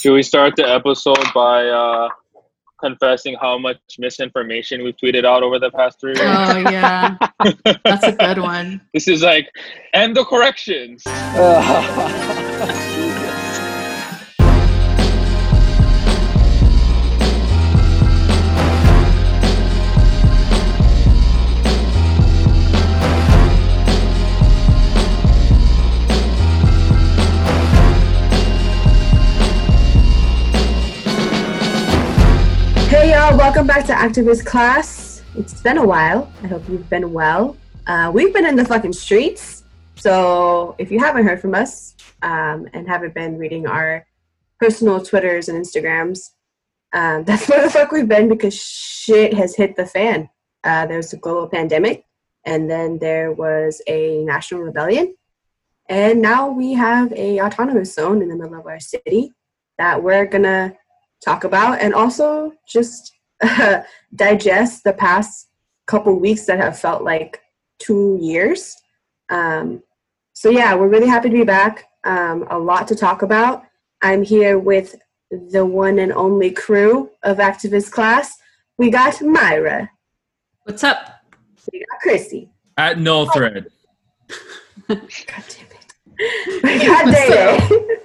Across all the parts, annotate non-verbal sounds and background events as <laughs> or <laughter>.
Should we start the episode by uh, confessing how much misinformation we've tweeted out over the past three weeks? Oh yeah, that's a good one. <laughs> This is like, and the corrections. <laughs> welcome back to Activist Class. It's been a while. I hope you've been well. Uh, we've been in the fucking streets. So if you haven't heard from us um, and haven't been reading our personal Twitters and Instagrams, um, <laughs> that's where the fuck we've been because shit has hit the fan. Uh, there was a global pandemic, and then there was a national rebellion, and now we have a autonomous zone in the middle of our city that we're gonna talk about and also just uh, <laughs> digest the past couple weeks that have felt like two years. Um, so, yeah, we're really happy to be back. Um, a lot to talk about. I'm here with the one and only crew of Activist Class. We got Myra, What's up? we got Chrissy, At no thread. <laughs> God damn it, we got Day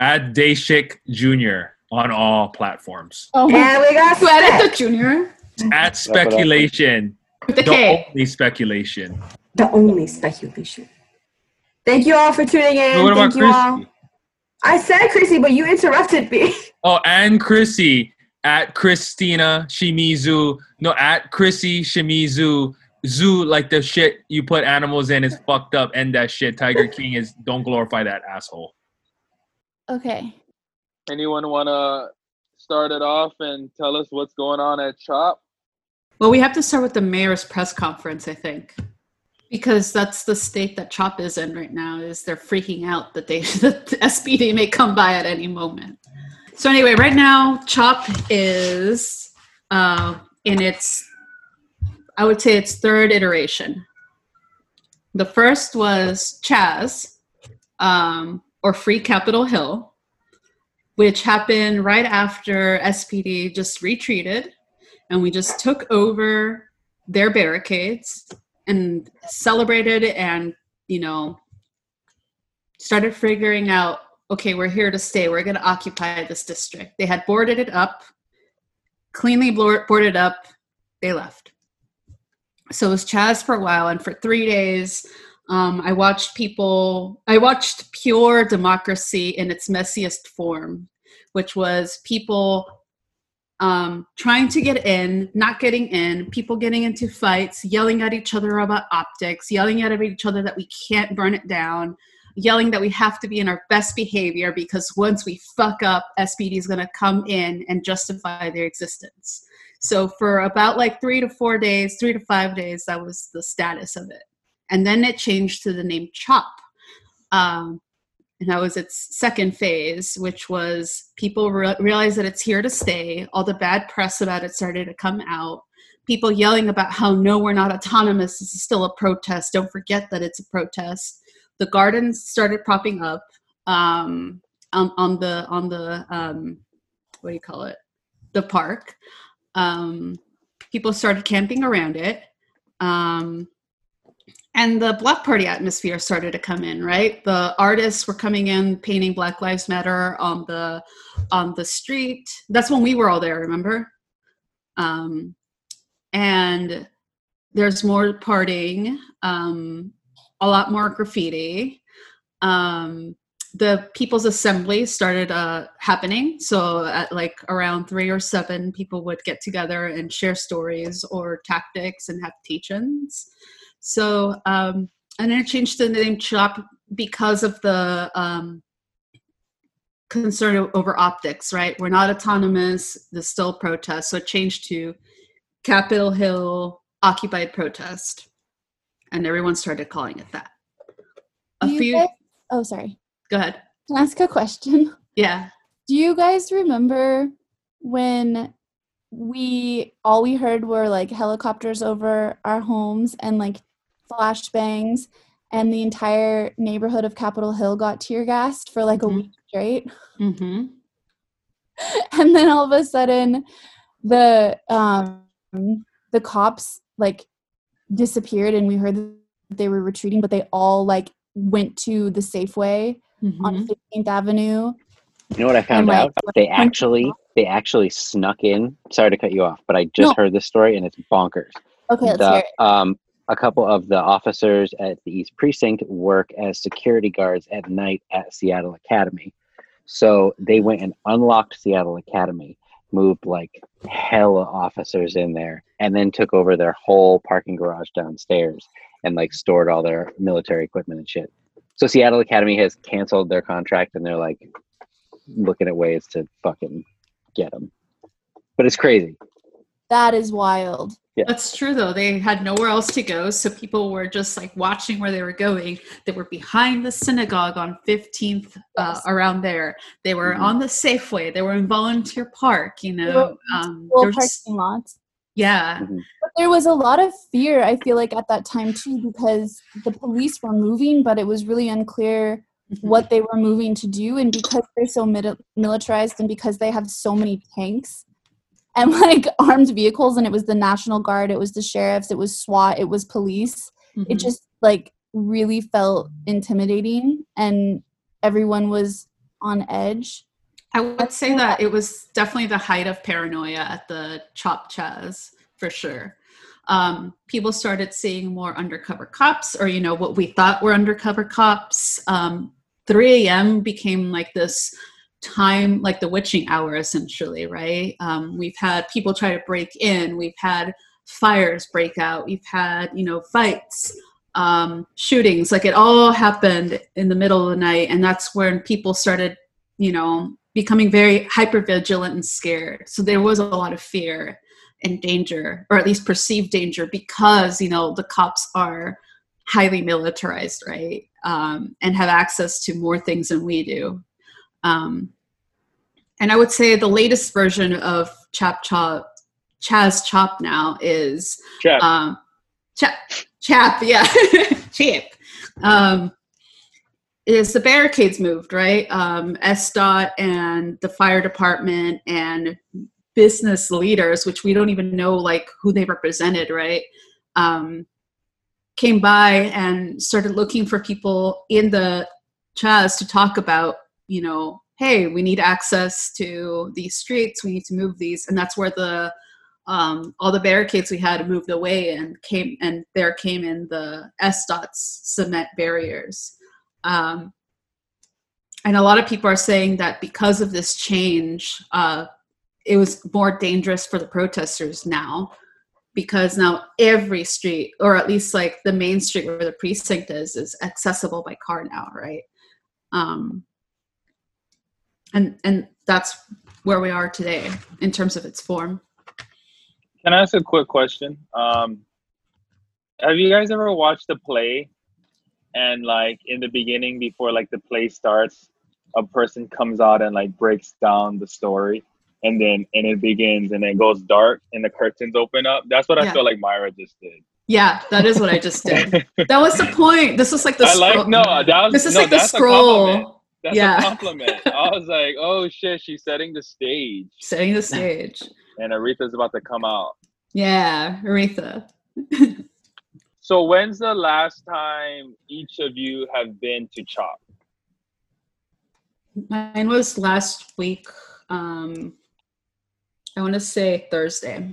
At Dayshik Jr. on all platforms. Oh my and we got Who added the junior At speculation. with the The K? only speculation. the only speculation. Thank you all for tuning in. But what about Thank you all. I said Chrissy, but you interrupted me. <laughs> Oh, and Chrissy at Christina Shimizu. No, at Chrissy Shimizu. Zoo, like the shit you put animals in is fucked up. End that shit. Tiger King is don't glorify that asshole. Okay. Anyone want to start it off and tell us what's going on at Chop? Well, we have to start with the mayor's press conference, I think, because that's the state that CHOP is in right now. Is they're freaking out that they <laughs> that the SPD may come by at any moment. So anyway, right now CHOP is uh, in its, I would say, its third iteration. The first was Chaz, um, or Free Capitol Hill, which happened right after SPD just retreated and we just took over their barricades and celebrated and you know started figuring out okay we're here to stay. We're going to occupy this district. They had boarded it up cleanly board- boarded up they left. So it was chaz for a while and for three days um, i watched people i watched pure democracy in its messiest form which was people um, trying to get in, not getting in, people getting into fights, yelling at each other about optics, yelling at each other that we can't burn it down, yelling that we have to be in our best behavior because once we fuck up, SPD is going to come in and justify their existence. So for about like three to four days, three to five days, that was the status of it. And then it changed to the name CHOP. Um, and that was its second phase, which was people re- realized that it's here to stay. All the bad press about it started to come out. People yelling about how no, we're not autonomous. This is still a protest. Don't forget that it's a protest. The gardens started propping up um, on, on the on the um, what do you call it? The park. Um, people started camping around it. Um, and the block party atmosphere started to come in right? The artists were coming in painting black lives matter on the on the street. That's when we were all there remember? Um and there's more partying um a lot more graffiti. Um the people's assembly started uh, happening. So at like around three or seven people would get together and share stories or tactics and have teach-ins so, um, and then it changed the name CHOP because of the um, concern over optics, right? We're not autonomous, there's still protest. So it changed to Capitol Hill Occupied Protest. And everyone started calling it that. A Do few, guys- oh, sorry. go ahead. Can I ask a question? <laughs> Yeah. Do you guys remember when we all we heard were like helicopters over our homes and like flashbangs and the entire neighborhood of Capitol Hill got tear gassed for like Mhm. a week straight? Mm-hmm. <laughs> and then all of a sudden the um the cops like disappeared and we heard that they were retreating but they all like went to the safeway on Mhm. 15th avenue You know what I found like, out? They actually they actually snuck in. Sorry to cut you off, but I just No. heard this story and it's bonkers. okay let's The- hear it um, a couple of the officers at the East Precinct work as security guards at night at Seattle Academy. So they went and unlocked Seattle Academy, moved like hella officers in there, and then took over their whole parking garage downstairs and like stored all their military equipment and shit. So Seattle Academy has canceled their contract and they're like looking at ways to fucking get them. But it's crazy. That is wild That's true though. They had nowhere else to go, so people were just like watching where they were going. They were behind the synagogue on 15th, uh, Yes. around there. They were Mhm. on the Safeway. They were in Volunteer Park. You know, um, Full there was- parking lots yeah, But there was a lot of fear, I feel like, at that time too, because the police were moving, but it was really unclear Mm-hmm. what they were moving to do. And because they're so mili- militarized and because they have so many tanks and like <laughs> armed vehicles, and it was the National Guard, it was the sheriffs, it was SWAT, it was police, it Mhm. just like really felt intimidating and everyone was on edge. I would say that it was definitely the height of paranoia at the Chop chas for sure. Um, people started seeing more undercover cops, or you know what we thought were undercover cops. Um, 3 a.m. became like this time, like the witching hour, essentially, right? Um, we've had people try to break in. We've had fires break out. We've had you know fights, um, shootings. Like it all happened in the middle of the night, and that's when people started, you know, becoming very hyper vigilant and scared. So there was a lot of fear and danger, or at least perceived danger, because you know the cops are highly militarized, right, um, and have access to more things than we do. Um, and I would say the latest version of Chap Chop, Chaz Chop now is Chap. um, chap, chap, yeah, <laughs> chap. Um, is the barricades moved right? Um, SDOT and the fire department and business leaders, which we don't even know like who they represented, right? Um, came by and started looking for people in the Chaz to talk about, you know, hey, we need access to these streets, we need to move these, and that's where the um, all the barricades we had moved away and came and there came in the SDOT's cement barriers. Um, and a lot of people are saying that because of this change, uh, it was more dangerous for the protesters now because now every street, or at least like the main street where the precinct is, is accessible by car now, right? Um, and and that's where we are today in terms of its form. Can I ask a quick question? Um, have you guys ever watched the play? And like in the beginning, before like the play starts, a person comes out and like breaks down the story, and then and it begins and it goes dark and the curtains open up. That's what I Yeah. feel like Myra just did. Yeah, that is what I just did. <laughs> that was the point. This was like the I like no, that was This is no, like the that's a compliment. scroll That's Yeah. a <laughs> compliment. I was like, oh shit, she's setting the stage, setting the stage. and Aretha's about to come out. Yeah, Aretha. <laughs> So when's the last time each of you have been to Chop? Mine was last week. Um, I want to say Thursday.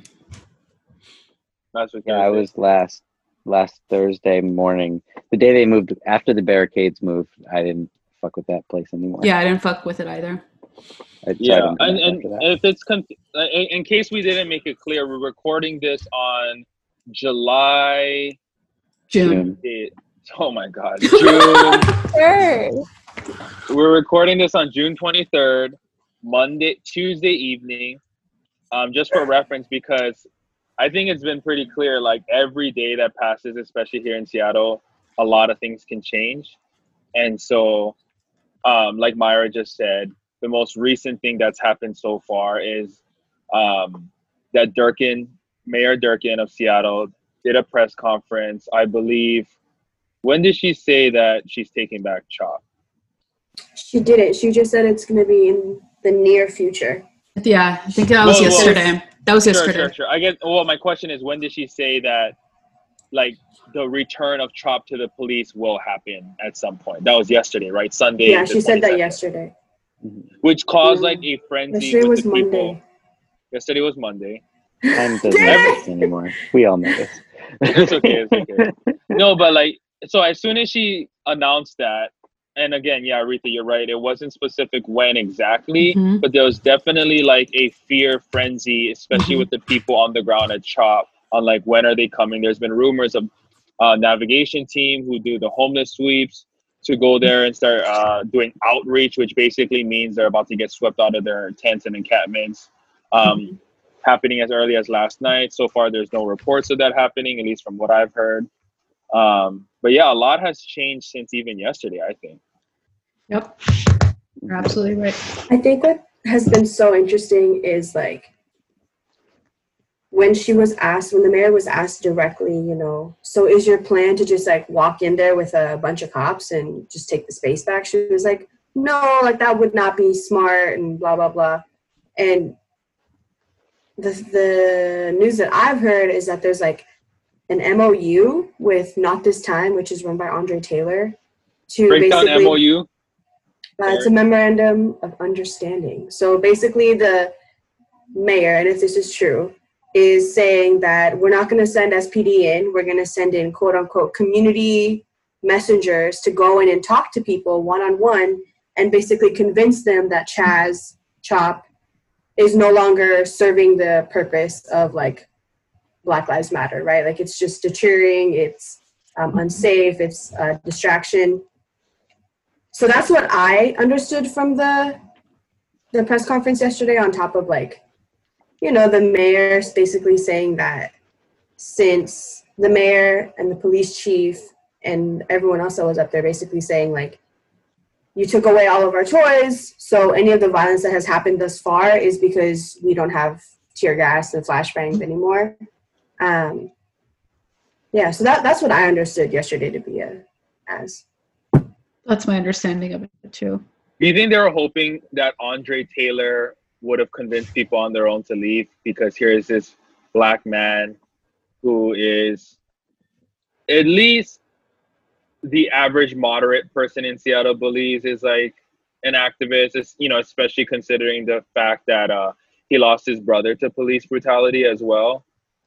That's what Yeah, I was last last Thursday morning. The day they moved after the barricades moved, I didn't fuck with that place anymore. Yeah, I didn't fuck with it either. I, so I Yeah, and, and if it's con- in, in case we didn't make it clear, we're recording this on July. June. it- oh my God, June. <laughs> Sure. we're recording this on June 23rd, Monday, Tuesday evening. Um, just for reference, because I think it's been pretty clear. Like every day that passes, especially here in Seattle, a lot of things can change, and so, um, like Myra just said, the most recent thing that's happened so far is um, that Durkan, Mayor Durkan of Seattle, did a press conference. I believe. When did she say that she's taking back CHOP? She did it. She just said it's going to be in the near future. Yeah, I think that was Well, well, yesterday. that was Sure, yesterday. sure, sure. I guess. Well, my question is, when did she say that, like, the return of Chop to the police will happen at some point? That was yesterday, right? Sunday. Yeah, she said that 22nd, yesterday. Which caused Yeah. like a frenzy Yesterday with was the people. Monday. Yesterday was Monday. Time doesn't Damn exist anymore. We all know this. It's okay. It's okay. <laughs> no, but like, so as soon as she announced that, and again, yeah, Aretha, you're right. It wasn't specific when exactly, Mhm. but there was definitely like a fear frenzy, especially Mhm. with the people on the ground at CHOP on like when are they coming. There's been rumors of uh, navigation team who do the homeless sweeps to go there and start uh, doing outreach, which basically means they're about to get swept out of their tents and encampments. Um, happening as early as last night. So far, there's no reports of that happening, at least from what I've heard. Um, but yeah, a lot has changed since even yesterday. I think. Yep, you're absolutely right. I think what has been so interesting is like when she was asked, when the mayor was asked directly, you know, so is your plan to just like walk in there with a bunch of cops and just take the space back? She was like, no, like that would not be smart and blah, blah, blah. And the, the news that I've heard is that there's like an MOU with Not This Time, which is run by Andre Taylor, to Breakdown basically. MOU. Uh, it's a memorandum of understanding. So basically, the mayor, and if this is true, is saying that we're not going to send SPD in. We're going to send in quote unquote community messengers to go in and talk to people one on one and basically convince them that Chaz Chop is no longer serving the purpose of like Black Lives Matter, right? Like it's just deterring, it's um, unsafe, it's a distraction so that's what I understood from the the press conference yesterday. On top of like, you know, the mayor basically saying that since the mayor and the police chief and everyone else that was up there basically saying like, you took away all of our toys, so any of the violence that has happened thus far is because we don't have tear gas and flashbangs anymore. Um, yeah, so that that's what I understood yesterday to be a as. That's my understanding of it too. Do you think they were hoping that Andre Taylor would have convinced people on their own to leave because here is this black man who is at least the average moderate person in Seattle believes is like an activist, is you know, especially considering the fact that uh, he lost his brother to police brutality as well.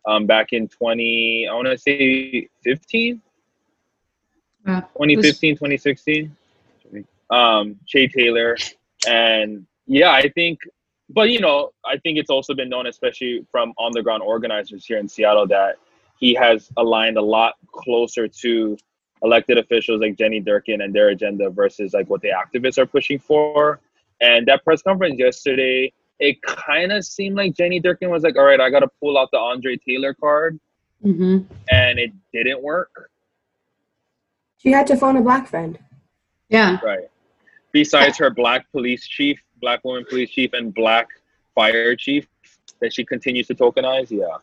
Um, back in 20, I want to say 15, Yeah. 2015, 2016. Um, Che Taylor. And yeah, I think, but you know, I think it's also been known, especially from on the ground organizers here in Seattle, that he has aligned a lot closer to elected officials like Jenny Durkan and their agenda versus like what the activists are pushing for. And that press conference yesterday, it kind of seemed like Jenny Durkan was like, all right, I got to pull out the Andre Taylor card. Mm-hmm. And it didn't work. She had to phone a black friend. Yeah. Right. Besides her black police chief, black woman police chief, and black fire chief that she continues to tokenize, yeah.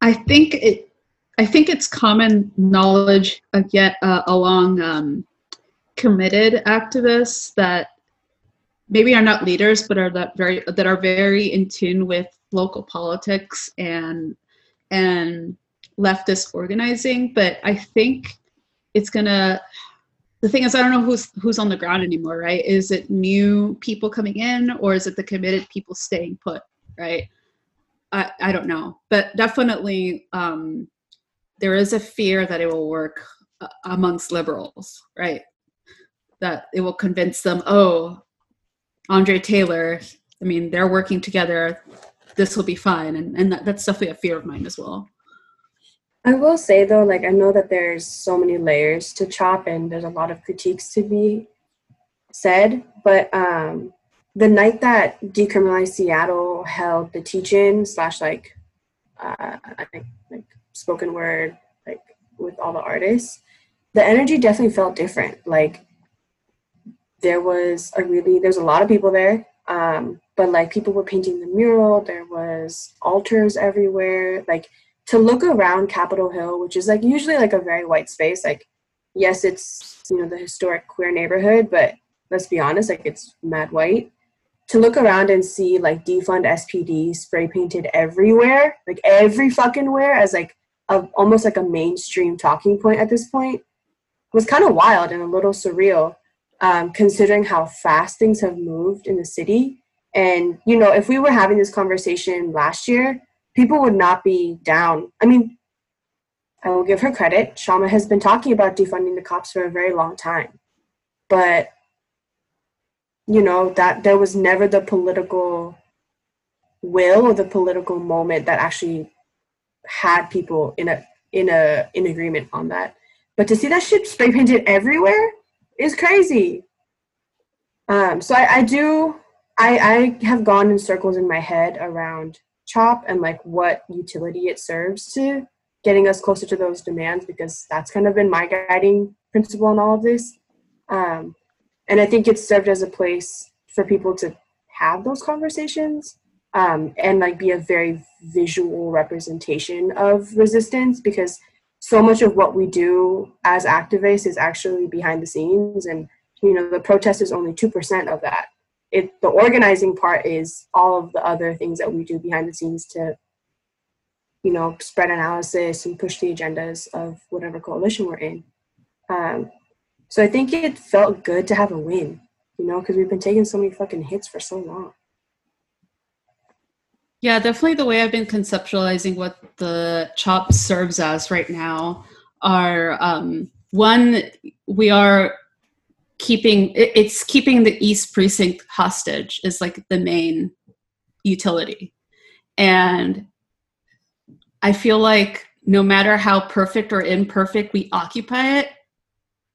I think it. I think it's common knowledge uh, yet uh, along um, committed activists that maybe are not leaders, but are that very that are very in tune with local politics and and leftist organizing. But I think it's gonna. The thing is, I don't know who's who's on the ground anymore, right? Is it new people coming in, or is it the committed people staying put, right? I, I don't know, but definitely um, there is a fear that it will work uh, amongst liberals, right? That it will convince them, oh, Andre Taylor, I mean, they're working together, this will be fine. And, and that, that's definitely a fear of mine as well. I will say though, like I know that there's so many layers to chop and there's a lot of critiques to be said, but um the night that decriminalized Seattle held the teach-in slash like uh I think like spoken word like with all the artists, the energy definitely felt different. Like there was a really there's a lot of people there. Um, but like people were painting the mural, there was altars everywhere, like to look around Capitol Hill, which is like usually like a very white space, like yes, it's you know the historic queer neighborhood, but let's be honest, like it's mad white. to look around and see like defund SPD spray painted everywhere, like every fucking where, as like a, almost like a mainstream talking point at this point, was kind of wild and a little surreal, um, considering how fast things have moved in the city. And you know, if we were having this conversation last year, people would not be down. I mean, I will give her credit. Kshama has been talking about defunding the cops for a very long time, but you know that there was never the political will or the political moment that actually had people in a in a in agreement on that. But to see that shit spray painted everywhere is crazy. Um, so I, I do I, I have gone in circles in my head around CHOP and like what utility it serves to getting us closer to those demands because that's kind of been my guiding principle in all of this. Um, and I think it's served as a place for people to have those conversations um, and like be a very visual representation of resistance because so much of what we do as activists is actually behind the scenes and you know the protest is only 2% of that it the organizing part is all of the other things that we do behind the scenes to you know spread analysis and push the agendas of whatever coalition we're in um, so I think it felt good to have a win, you know, because we've been taking so many fucking hits for so long. Yeah, definitely the way I've been conceptualizing what the CHOP serves us right now are um, one, we are keeping it's keeping the East Precinct hostage is like the main utility. And I feel like no matter how perfect or imperfect we occupy it,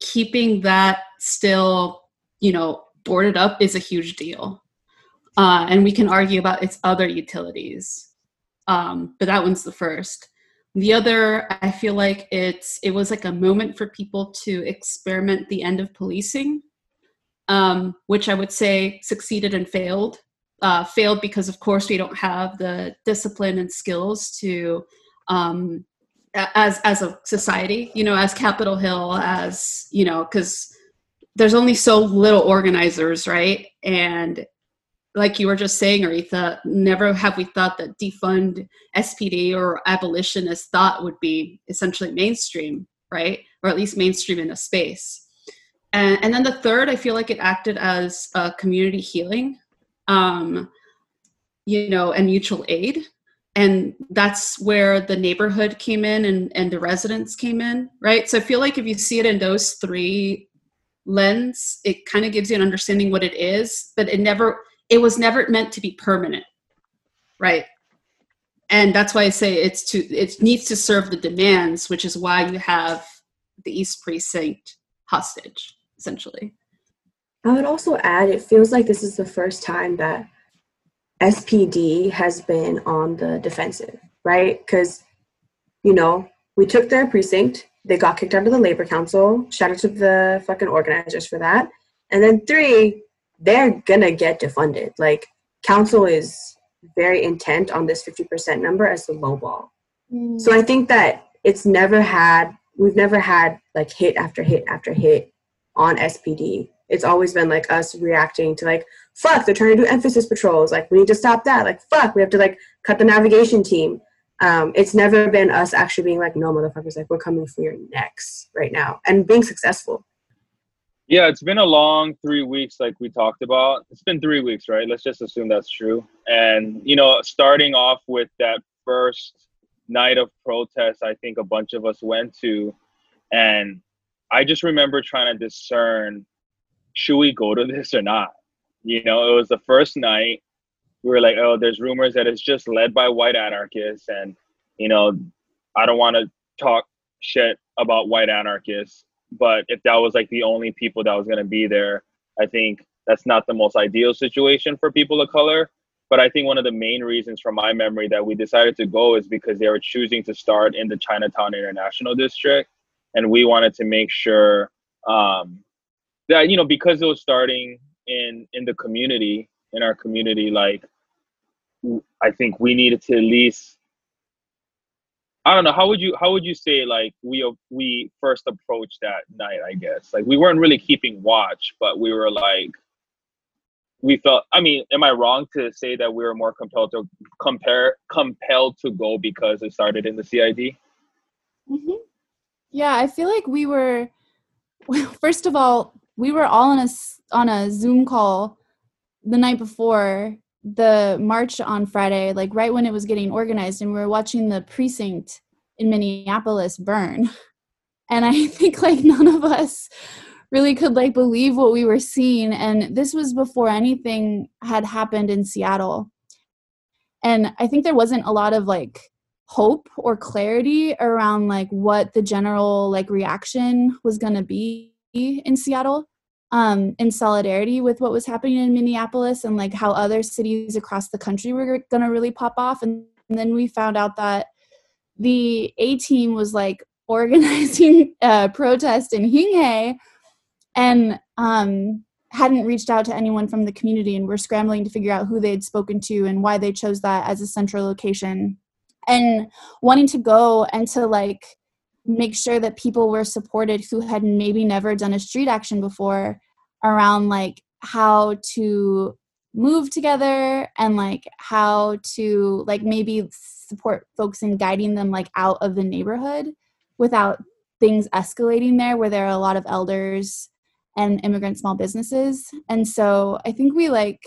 keeping that still, you know, boarded up is a huge deal. Uh, and we can argue about its other utilities. Um, but that one's the first. The other, I feel like it's it was like a moment for people to experiment the end of policing, um, which I would say succeeded and failed. Uh, failed because, of course, we don't have the discipline and skills to um, as as a society you know as capitol hill as you know because there's only so little organizers right and like you were just saying aretha never have we thought that defund spd or abolitionist thought would be essentially mainstream right? Or at least mainstream in a space. And, and then the third i feel like it acted as a community healing um, you know and mutual aid. And that's where the neighborhood came in and, and the residents came in right? So i feel like if you see it in those three lens it kind of gives you an understanding what it is but it never it was never meant to be permanent right and that's why i say it's to it needs to serve the demands which is why you have the east precinct hostage essentially i would also add it feels like this is the first time that SPD has been on the defensive, right? Because, you know, we took their precinct, they got kicked out of the labor council. Shout out to the fucking organizers for that. And then three, they're gonna get defunded. Like, council is very intent on this 50% number as the low ball. Mm. So I think that it's never had, we've never had like hit after hit after hit on SPD it's always been like us reacting to like fuck they're trying to do emphasis patrols like we need to stop that like fuck we have to like cut the navigation team um, it's never been us actually being like no motherfuckers like we're coming for your necks right now and being successful yeah it's been a long three weeks like we talked about it's been three weeks right let's just assume that's true and you know starting off with that first night of protest i think a bunch of us went to and i just remember trying to discern should we go to this or not? You know, it was the first night. We were like, oh, there's rumors that it's just led by white anarchists. And, you know, I don't want to talk shit about white anarchists. But if that was like the only people that was going to be there, I think that's not the most ideal situation for people of color. But I think one of the main reasons from my memory that we decided to go is because they were choosing to start in the Chinatown International District. And we wanted to make sure um, that you know because it was starting in in the community in our community like i think we needed to at least i don't know how would you how would you say like we we first approached that night i guess like we weren't really keeping watch but we were like we felt. I mean, am I wrong to say that we were more compelled to compare compelled to go because it started in the CID? hmm Yeah, I feel like we were. <laughs> First of all, we were all on a on a Zoom call the night before the march on Friday, like right when it was getting organized, and we were watching the precinct in Minneapolis burn. And I <laughs> think like none of us really could like believe what we were seeing, and this was before anything had happened in Seattle. And I think there wasn't a lot of like hope or clarity around like what the general like reaction was going to be in Seattle um in solidarity with what was happening in Minneapolis and like how other cities across the country were going to really pop off. And, and then we found out that the A team was like <laughs> organizing a protest in Hing Hay and um hadn't reached out to anyone from the community and were scrambling to figure out who they'd spoken to and why they chose that as a central location. And wanting to go and to like make sure that people were supported who had maybe never done a street action before around like how to move together and like how to like maybe support folks in guiding them like out of the neighborhood without things escalating there where there are a lot of elders and immigrant small businesses. And so i think we like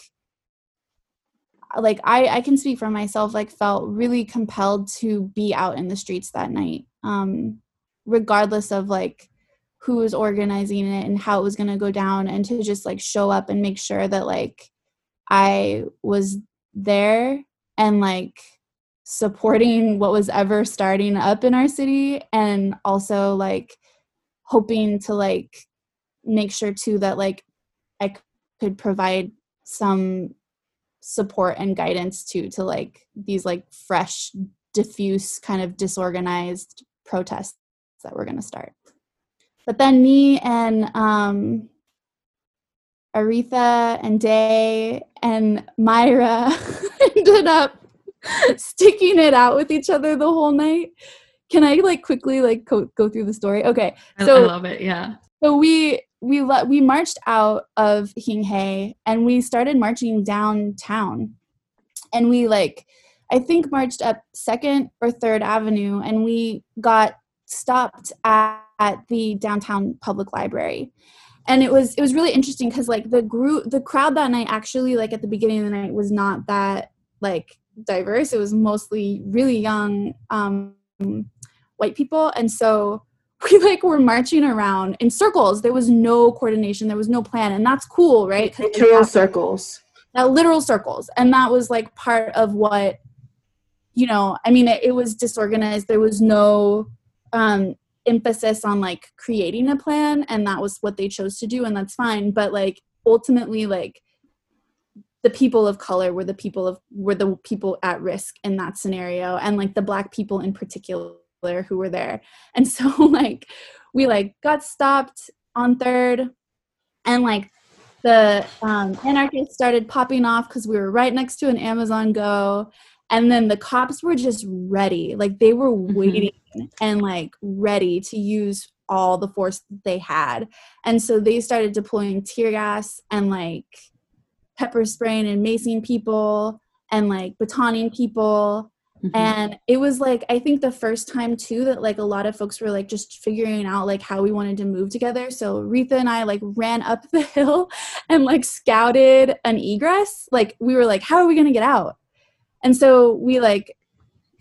like I, I can speak for myself like felt really compelled to be out in the streets that night. Um regardless of like who was organizing it and how it was going to go down and to just like show up and make sure that like i was there and like supporting what was ever starting up in our city and also like hoping to like make sure too that like i could provide some support and guidance too to like these like fresh diffuse kind of disorganized protests that we're going to start but then me and um aretha and day and myra <laughs> ended up sticking it out with each other the whole night can i like quickly like go, go through the story okay I, So- I love it. Yeah. so we we let we marched out of Hing Hay and we started marching downtown, and we like I think marched up Second or Third Avenue, and we got stopped at, at the downtown public library, and it was it was really interesting because like the group the crowd that night actually like at the beginning of the night was not that like diverse. It was mostly really young um, white people, and so <laughs> we like were marching around in circles. There was no coordination. There was no plan, and that's cool, right Literal circles. that literal circles, and that was like part of what you know. I mean, it, it was disorganized. There was no um, emphasis on like creating a plan, and that was what they chose to do, and that's fine. But like ultimately, like the people of color were the people of were the people at risk in that scenario, and like the black people in particular who were there and so <laughs> like we like got stopped on third and like the um, anarchists started popping off because we were right next to an amazon go and then the cops were just ready like they were waiting and like ready to use all the force that they had. And so they started deploying tear gas and like pepper spraying and macing people and like batoning people. Mhm. and it was like i think the first time too that like a lot of folks were like just figuring out like how we wanted to move together. So Retha and i like ran up the <laughs> hill and like scouted an egress. Like we were like how are we going to get out and so we like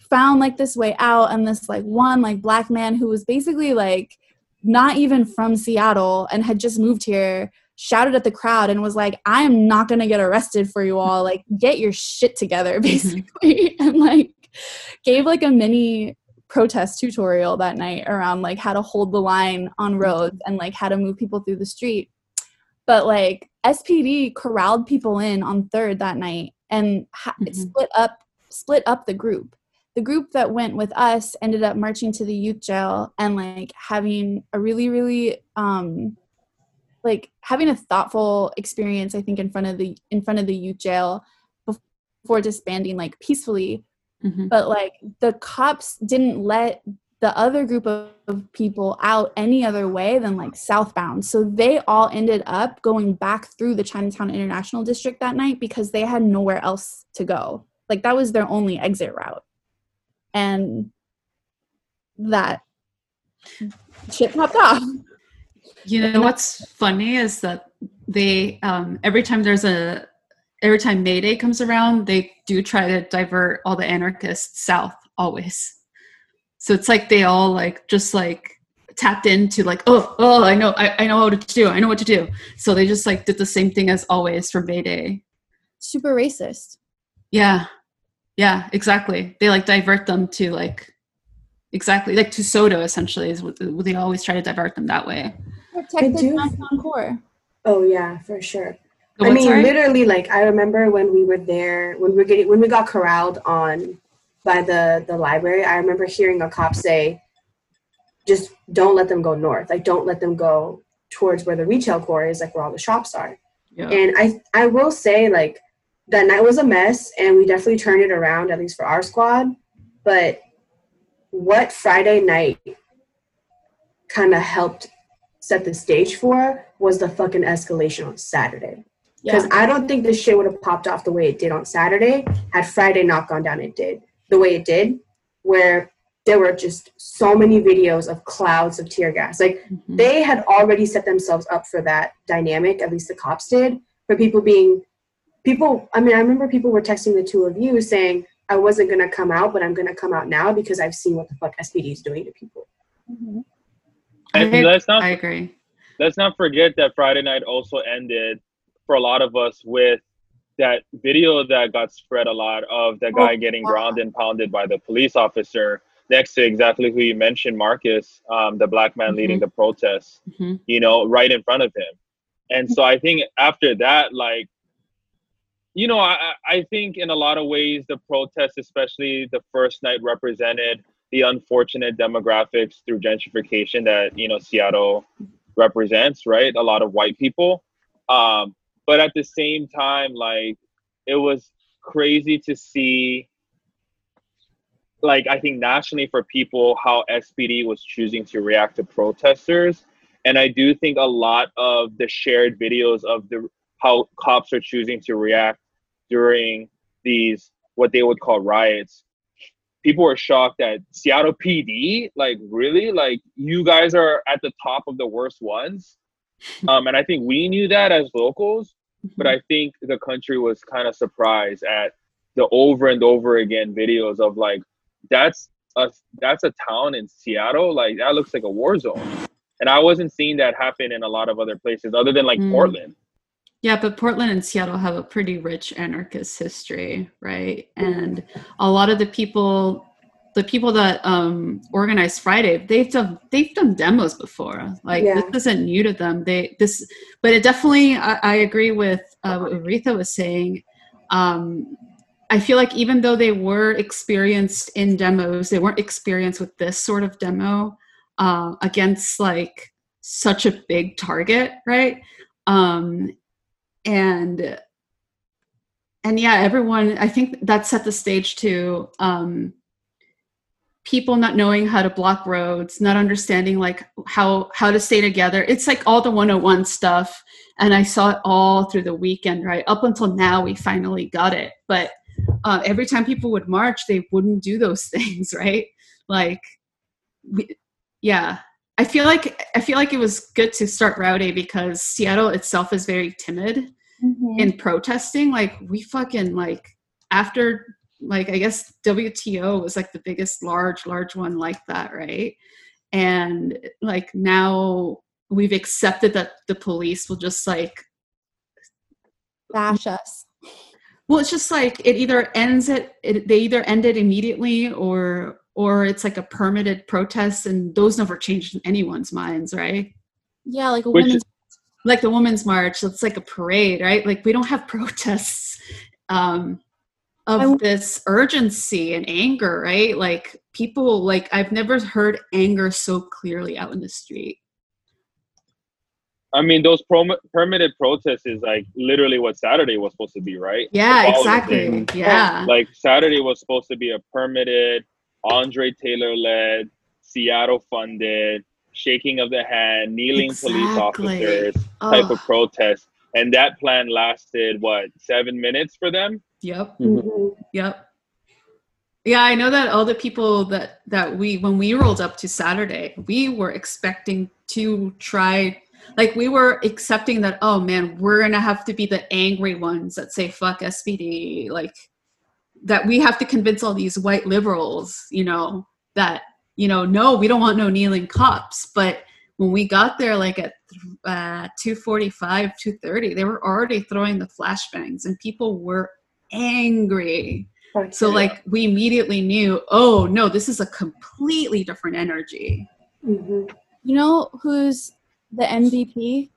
found like this way out and this like one like black man who was basically like not even from seattle and had just moved here shouted at the crowd and was like i am not going to get arrested for you all. Like get your shit together <laughs> mm-hmm. basically. And like gave like a mini protest tutorial that night around like how to hold the line on mm-hmm. roads and like how to move people through the street. But like spd corralled people in on third that night and ha- it Mhm. split up split up the group the group that went with us ended up marching to the youth jail and like having a really really um like having a thoughtful experience i think in front of the in front of the youth jail before disbanding like peacefully Mhm. but like the cops didn't let the other group of, people out any other way than like southbound. So they all ended up going back through the Chinatown International District that night because they had nowhere else to go. Like that was their only exit route. And that shit popped off. You know what's funny is that they um, every time there's a every time May Day comes around, they do try to divert all the anarchists south always. So it's like they all like just like tapped into like oh oh I know I, I know what to do I know what to do. So they just like did the same thing as always for May Day. Super racist. Yeah, yeah, exactly. They like divert them to like exactly like to SoDo essentially is what they always try to divert them that way. Protect the do- core. Oh yeah, for sure. The I mean, sorry? literally, like I remember when we were there, when we were getting, when we got corralled on by the the library. I remember hearing a cop say, "Just don't let them go north. Like, don't let them go towards where the retail core is, like where all the shops are." Yeah. And I I will say, like, that night was a mess, and we definitely turned it around, at least for our squad. But what Friday night kind of helped set the stage for was the fucking escalation on Saturday. Because I don't think this shit would have popped off the way it did on Saturday had Friday not gone down. It did the way it did, where there were just so many videos of clouds of tear gas. Like Mhm. they had already set themselves up for that dynamic. At least the cops did for people being people. I mean, I remember people were texting the two of you saying, "I wasn't gonna come out, but I'm gonna come out now because I've seen what the fuck SPD is doing to people." Mhm. And I- let's not I agree. let's not forget that Friday night also ended for a lot of us with that video that got spread a lot of the guy Oh, getting wow. ground and pounded by the police officer next to exactly who you mentioned, Marcus, um, the black man leading the protest, Mhm. you know, right in front of him. And so I think after that, like, you know, I, I- I think in a lot of ways the protest, especially the first night, represented the unfortunate demographics through gentrification that you know Seattle represents, right? A lot of white people. Um, but at the same time, like it was crazy to see like I think nationally for people how SPD was choosing to react to protesters. And I do think a lot of the shared videos of the how cops are choosing to react during these what they would call riots. People were shocked that Seattle PD, like really, like you guys are at the top of the worst ones. Um, and I think we knew that as locals, but I think the country was kind of surprised at the over and over again videos of like that's a that's a town in Seattle, like that looks like a war zone. And I wasn't seeing that happen in a lot of other places other than like Mm. Portland. Yeah, but Portland and Seattle have a pretty rich anarchist history, right? And a lot of the people, the people that um, organized Friday, they've done they've done demos before. Like Yeah. this isn't new to them. They this, but it definitely. I, I agree with uh, what Aretha was saying. Um, I feel like even though they were experienced in demos, they weren't experienced with this sort of demo uh, against like such a big target, right? Um, and and yeah everyone i think that set the stage to um people not knowing how to block roads not understanding like how how to stay together. It's like all the 101 stuff and i saw it all through the weekend right? Up until now we finally got it but uh, every time people would march they wouldn't do those <laughs> things right? Like we, yeah. I feel like i feel like it was good to start rowdy because seattle itself is very timid Mhm. in protesting. Like we fucking like after like i guess wto was like the biggest large large one like that right? And like now we've accepted that the police will just like Bash us. well it's just like it either ends it, it they either end it immediately or or it's like a permitted protest and those never changed in anyone's minds right? Yeah, like a Which- women's like the women's march it's like a parade right? Like we don't have <laughs> protests um of I- this urgency and anger right like people like i've never heard anger so clearly out in the street I mean, those prom- permitted protests is like literally what Saturday was supposed to be, right? yeah Of all the exactly things. yeah Like Saturday was supposed to be a permitted, Andre Taylor led, Seattle funded, shaking of the hand, kneeling police Exactly. officers type Oh, of protest. And that plan lasted what seven minutes for them? yep. Mhm. Yep. Yeah, I know that all the people that that we when we rolled up to Saturday, we were expecting to try like we were accepting that oh man, we're going to have to be the angry ones that say fuck SPD like that we have to convince all these white liberals, you know, that you know, no, we don't want no kneeling cops, but when we got there like at uh 245 230 they were already throwing the flashbangs and people were angry Fuck so like we immediately knew, oh no, this is a completely different energy. Mhm. You know who's the MVP?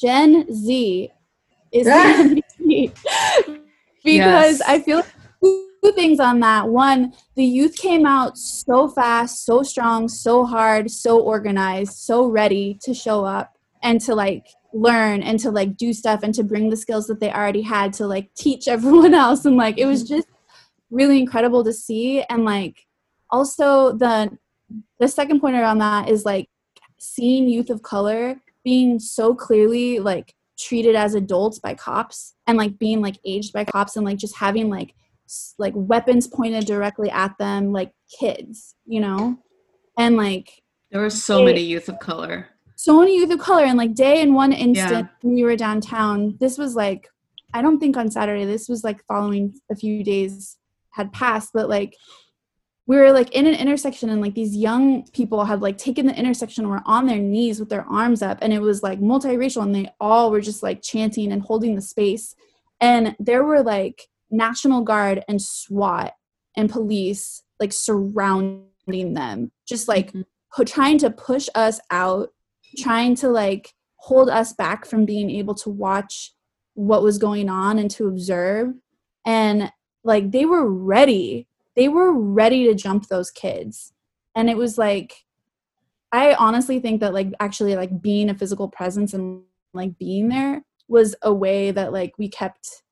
Gen Z is the MVP. <laughs> because Yes. I feel like two things on that. One, the youth came out so fast, so strong, so hard, so organized, so ready to show up and to like learn and to like do stuff and to bring the skills that they already had to like teach <laughs> everyone else. And like it was mm-hmm. just really incredible to see. And like also the the second point around that is like seeing youth of color being so clearly like treated as adults by cops and like being like aged by cops and like just having like like weapons pointed directly at them like kids you know? And like There were so many youth of color. so many youth of color and like day in one instant when we were downtown. This was like i don't think on saturday this was like following a few days had passed but like we were like in an intersection and like these young people had like taken the intersection were on their knees with their arms up and it was like multiracial and they all were just like chanting and holding the space. And there were like national guard and swat and police like surrounding them. Just like Mhm. pu- trying to push us out trying to like hold us back from being able to watch what was going on and to observe. And like they were ready. They were ready to jump those kids. And it was like i honestly think that like actually like being a physical presence and like being there was a way that like we kept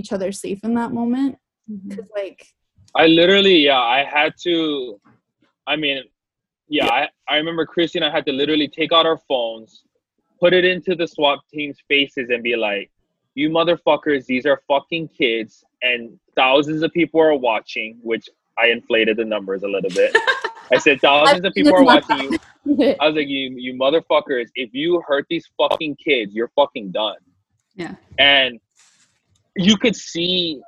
each other safe in that moment mm-hmm. because like I literally, yeah, I had to. I mean, yeah, I, I remember Christy and I had to literally take out our phones, put it into the SWAT team's faces, and be like, "You motherfuckers, these are fucking kids, and thousands of people are watching." Which I inflated the numbers a little bit. I said <laughs> thousands of people are watching you. I was like, "You, you motherfuckers! If you hurt these fucking kids, you're fucking done." Yeah. And you could see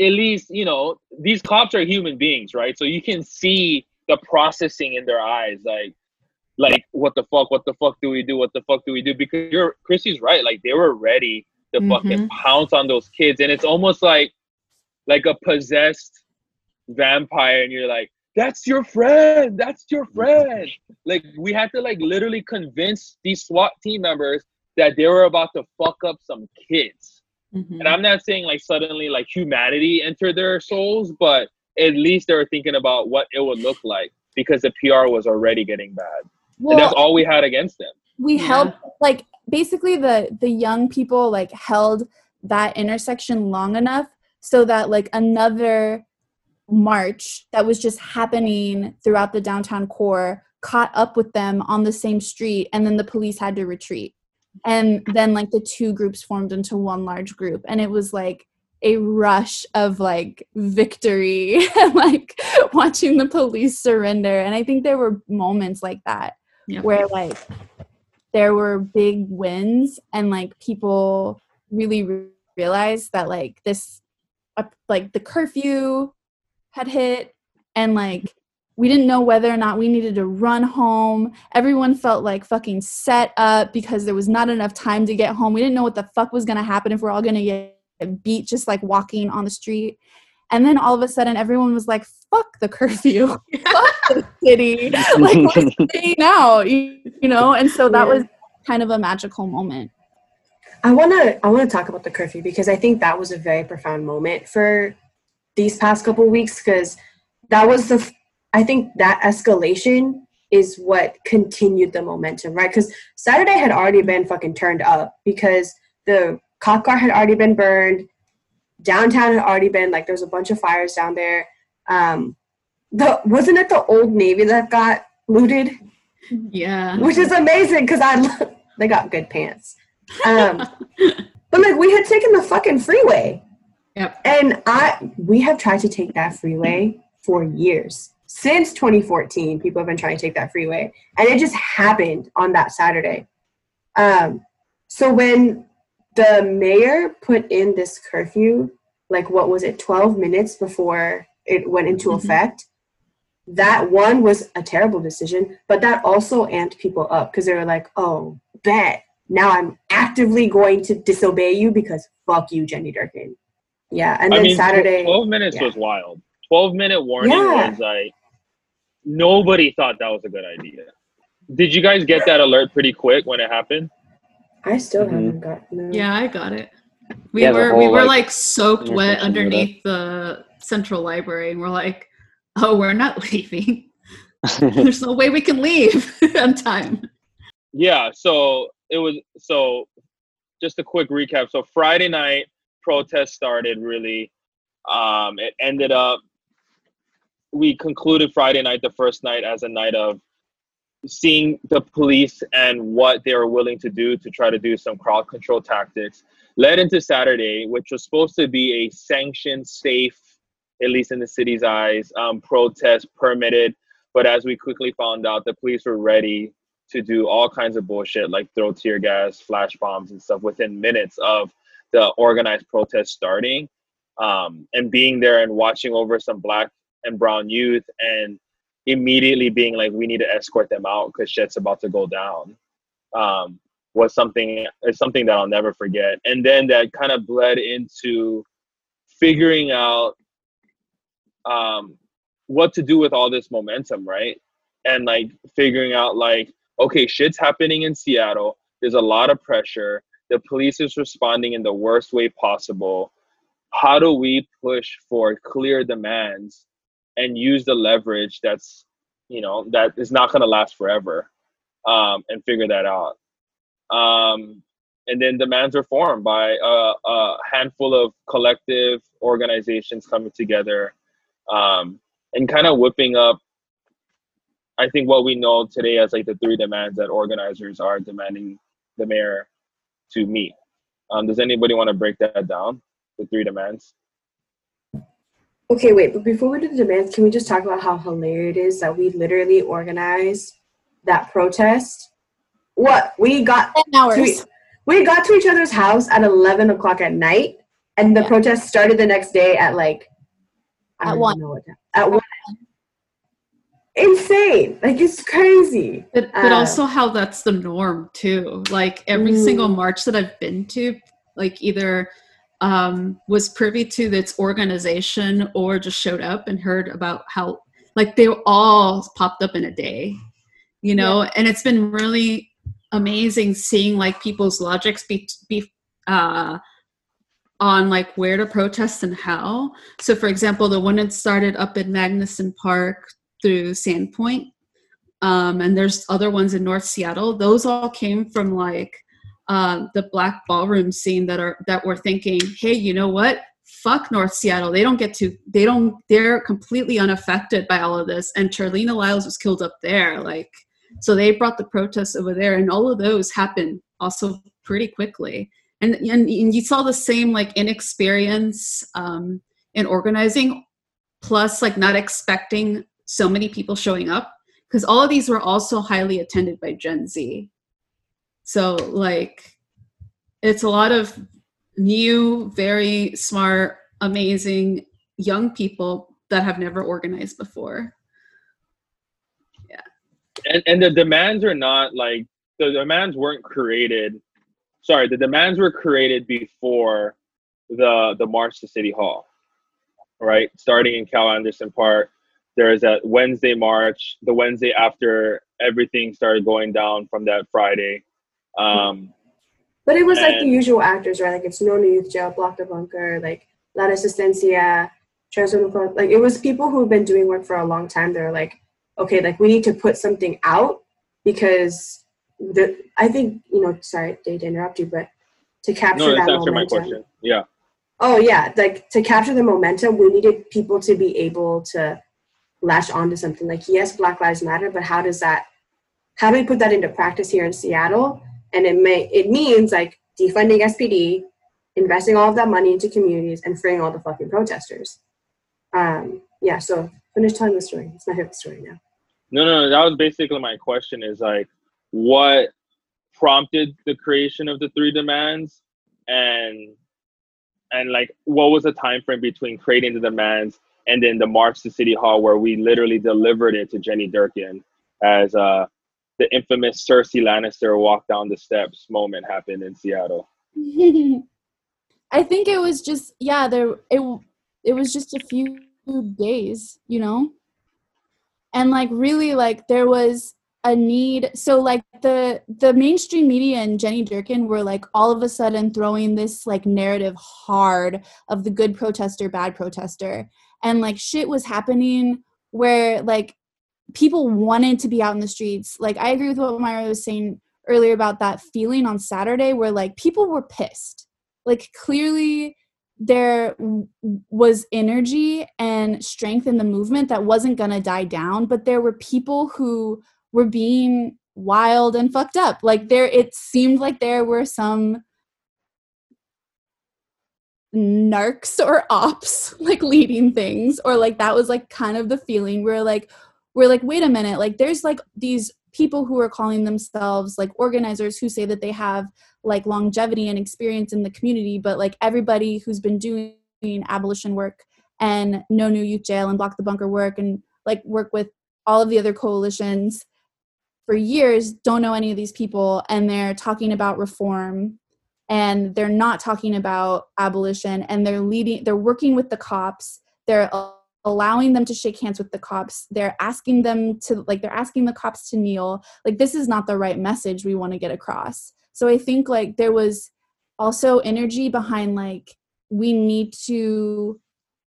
at least you know these cops are human beings right? So you can see the processing in their eyes like like what the fuck what the fuck do we do what the fuck do we do? Because you're chrissy's right like they were ready to mm-hmm. fucking pounce on those kids and it's almost like like a possessed vampire and you're like that's your friend that's your friend. Like we had to like literally convince these swat team members that they were about to fuck up some kids Mhm. and I'm not saying like suddenly like humanity entered their souls, but at least they were thinking about what it would look like because the PR was already getting bad. and that's all we had against them. we Yeah. held like basically the the young people like held that intersection long enough so that like another march that was just happening throughout the downtown core caught up with them on the same street and then the police had to retreat and then like the two groups formed into one large group and it was like a rush of like victory <laughs> and like watching the police surrender and i think there were moments like that Yep. where like there were big wins and like people really re- realized that like this uh, like the curfew had hit and like we didn't know whether or not we needed to run home. Everyone felt like fucking set up because there was not enough time to get home. We didn't know what the fuck was going to happen if we're all going to get beat just like walking on the street. And then all of a sudden everyone was like fuck the curfew. <laughs> Fuck the city. <laughs> Like we're staying out? You, you know? And so that Yeah. was kind of a magical moment. I wanna I wanna talk about the curfew because I think that was a very profound moment for these past couple weeks because that was the f- I think that escalation is what continued the momentum, right? Because Saturday had already been fucking turned up because the cop car had already been burned, downtown had already been like there was a bunch of fires down there. Um, the wasn't it the old Navy that got looted, Yeah. which is amazing because I <laughs> they got good pants. Um, <laughs> but like we had taken the fucking freeway, Yep. and I we have tried to take that freeway for years since 2014. People have been trying to take that freeway, and it just happened on that Saturday. Um, so when the mayor put in this curfew, like what was it, 12 minutes before it went into Mhm. effect, that one was a terrible decision, but that also amped people up because they were like, oh, bet. Now I'm actively going to disobey you because fuck you, Jenny Durkan. Yeah, and I then mean, Saturday. 12 minutes yeah. was wild. 12 minute warning Yeah. was like, nobody thought that was a good idea. Did you guys get that alert pretty quick when it happened? I still Mhm. haven't got no. Yeah, I got it. We Yeah, the were we were like, like soaked wet intersection with underneath the central library, and we're like, "Oh, we're not <laughs> leaving. <laughs> There's no way we can leave <laughs> on time." Yeah, so it was so just a quick recap. So Friday night protest started really. Um it ended up we concluded Friday night the first night as a night of seeing the police and what they were willing to do to try to do some crowd control tactics led into Saturday, which was supposed to be a sanctioned, safe, at least in the city's eyes, um, protest permitted. But as we quickly found out, the police were ready to do all kinds of bullshit like throw tear gas, flash bombs, and stuff within minutes of the organized protest starting. Um, and being there and watching over some black and brown youth and immediately being like, we need to escort them out because shit's about to go down. Um, was something is something that I'll never forget. And then that kind of bled into figuring out um, what to do with all this momentum, right? And like figuring out like, okay, shit's happening in Seattle. There's a lot of pressure. The police is responding in the worst way possible. How do we push for clear demands and use the leverage that's, you know, that is not going to last forever, um, and figure that out. Um, and then demands were formed by a, a handful of collective organizations coming together um, and kind of whipping up i think what we know today as like the three demands that organizers are demanding the mayor to meet um, does anybody want to break that down the three demands Okay, wait, but before we do the demands, can we just talk about how hilarious it is that we literally organized that protest? What we got Ten hours. we, we got to each other's house at eleven o'clock at night, and the Yeah. protest started the next day at like I At don't one. know what time. At one. Insane! Like it's crazy. But, but Uh, also how that's the norm too. Like every Mm. single march that I've been to, like either um, was privy to its organization or just showed up and heard about how like they all popped up in a day, you know. And it's been really amazing seeing like people's logics be be uh, on like where to protest and how. So, for example, the one that started up in Magnuson Park through Sandpoint, um, and there's other ones in North Seattle. Those all came from like uh, the black ballroom scene that are that were thinking, hey, you know what? Fuck North Seattle. They don't get to. They don't. They're completely unaffected by all of this. And Charleena Lyles was killed up there. Like, so they brought the protests over there, and all of those happened also pretty quickly. And and, and you saw the same like inexperience um, in organizing, plus like not expecting so many people showing up because all of these were also highly attended by Gen Z. So like it's a lot of new, very smart, amazing young people that have never organized before. Yeah. And, and the demands are not like the demands weren't created sorry the demands were created before the the march to city hall right starting in cal anderson park there is that wednesday march the wednesday after everything started going down from that friday um But it was like the usual actors, right? Like it's No New Youth Jail, Block the Bunker, like La Resistencia, Transform Like it was people who've been doing work for a long time. They're like, okay, like we need to put something out because the I think you know. Sorry, Dave, to interrupt you, but to capture no that momentum. yeah Oh yeah, like to capture the momentum, we needed people to be able to latch onto something like yes, Black Lives Matter, but how does that? How do we put that into practice here in Seattle? And it may it means like defunding SPD, investing all of that money into communities, and freeing all the fucking protesters. Um, yeah. So finish telling the story. Not hear the story now. No, no, no, that was basically my question. Is like, what prompted the creation of the three demands, and and like, what was the time frame between creating the demands and then the march to City Hall, where we literally delivered it to Jenny Durkan as uh, the infamous Cersei Lannister walk down the steps moment happened in Seattle. <laughs> I think it was just yeah, there it it was just a few days, you know? And like really like there was a need so like the the mainstream media and Jenny Durkan were like all of a sudden throwing this like narrative hard of the good protester, bad protester. And like shit was happening where like people wanted to be out in the streets. Like I agree with what Myra was saying earlier about that feeling on Saturday where like people were pissed. Like clearly there was energy and strength in the movement that wasn't going to die down, but there were people who were being wild and fucked up. Like there it seemed like there were some narcs or ops <laughs> like leading things or like that was like kind of the feeling where like we're like wait a minute like there's like these people who are calling themselves like organizers who say that they have like longevity and experience in the community but like everybody who's been doing abolition work and no new youth jail and block the bunker work and like work with all of the other coalitions for years don't know any of these people and they're talking about reform and they're not talking about abolition and they're leading they're working with the cops they're allowing them to shake hands with the cops. They're asking them to like they're asking the cops to kneel. Like this is not the right message we want to get across. So i think like there was also energy behind like we need to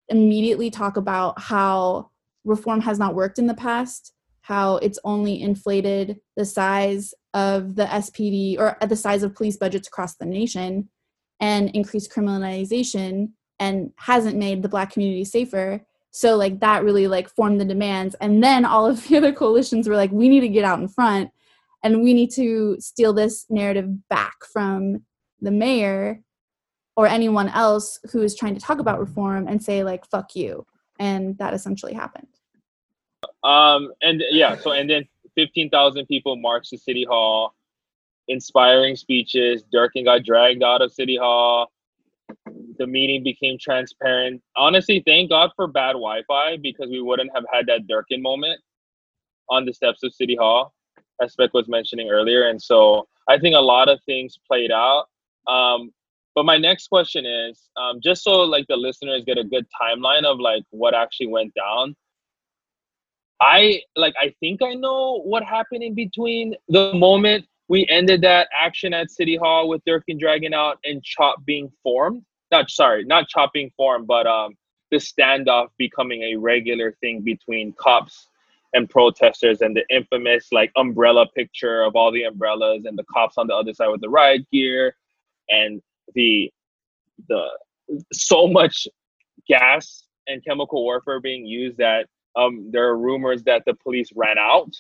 immediately talk about how reform has not worked in the past how it's only inflated the size of the SPD or the size of police budgets across the nation and increased criminalization and hasn't made the black community safer so like that really like formed the demands and then all of the <laughs> other coalitions were like we need to get out in front and we need to steal this narrative back from the mayor or anyone else who is trying to talk about reform and say like fuck you and that essentially happened Um, and yeah, so and then fifteen thousand people marched to City Hall, inspiring speeches. Durkan got dragged out of City Hall. The meeting became transparent. Honestly, thank God for bad Wi-Fi because we wouldn't have had that Durkan moment on the steps of City Hall, as Beck was mentioning earlier. And so I think a lot of things played out. Um, but my next question is, um, just so like the listeners get a good timeline of like what actually went down. I like I think I know what happened in between the moment we ended that action at City Hall with Durkan Dragon out and Chop being formed. Not sorry, not Chop being formed, but um the standoff becoming a regular thing between cops and protesters and the infamous like umbrella picture of all the umbrellas and the cops on the other side with the riot gear and the the so much gas and chemical warfare being used that um, there are rumors that the police ran out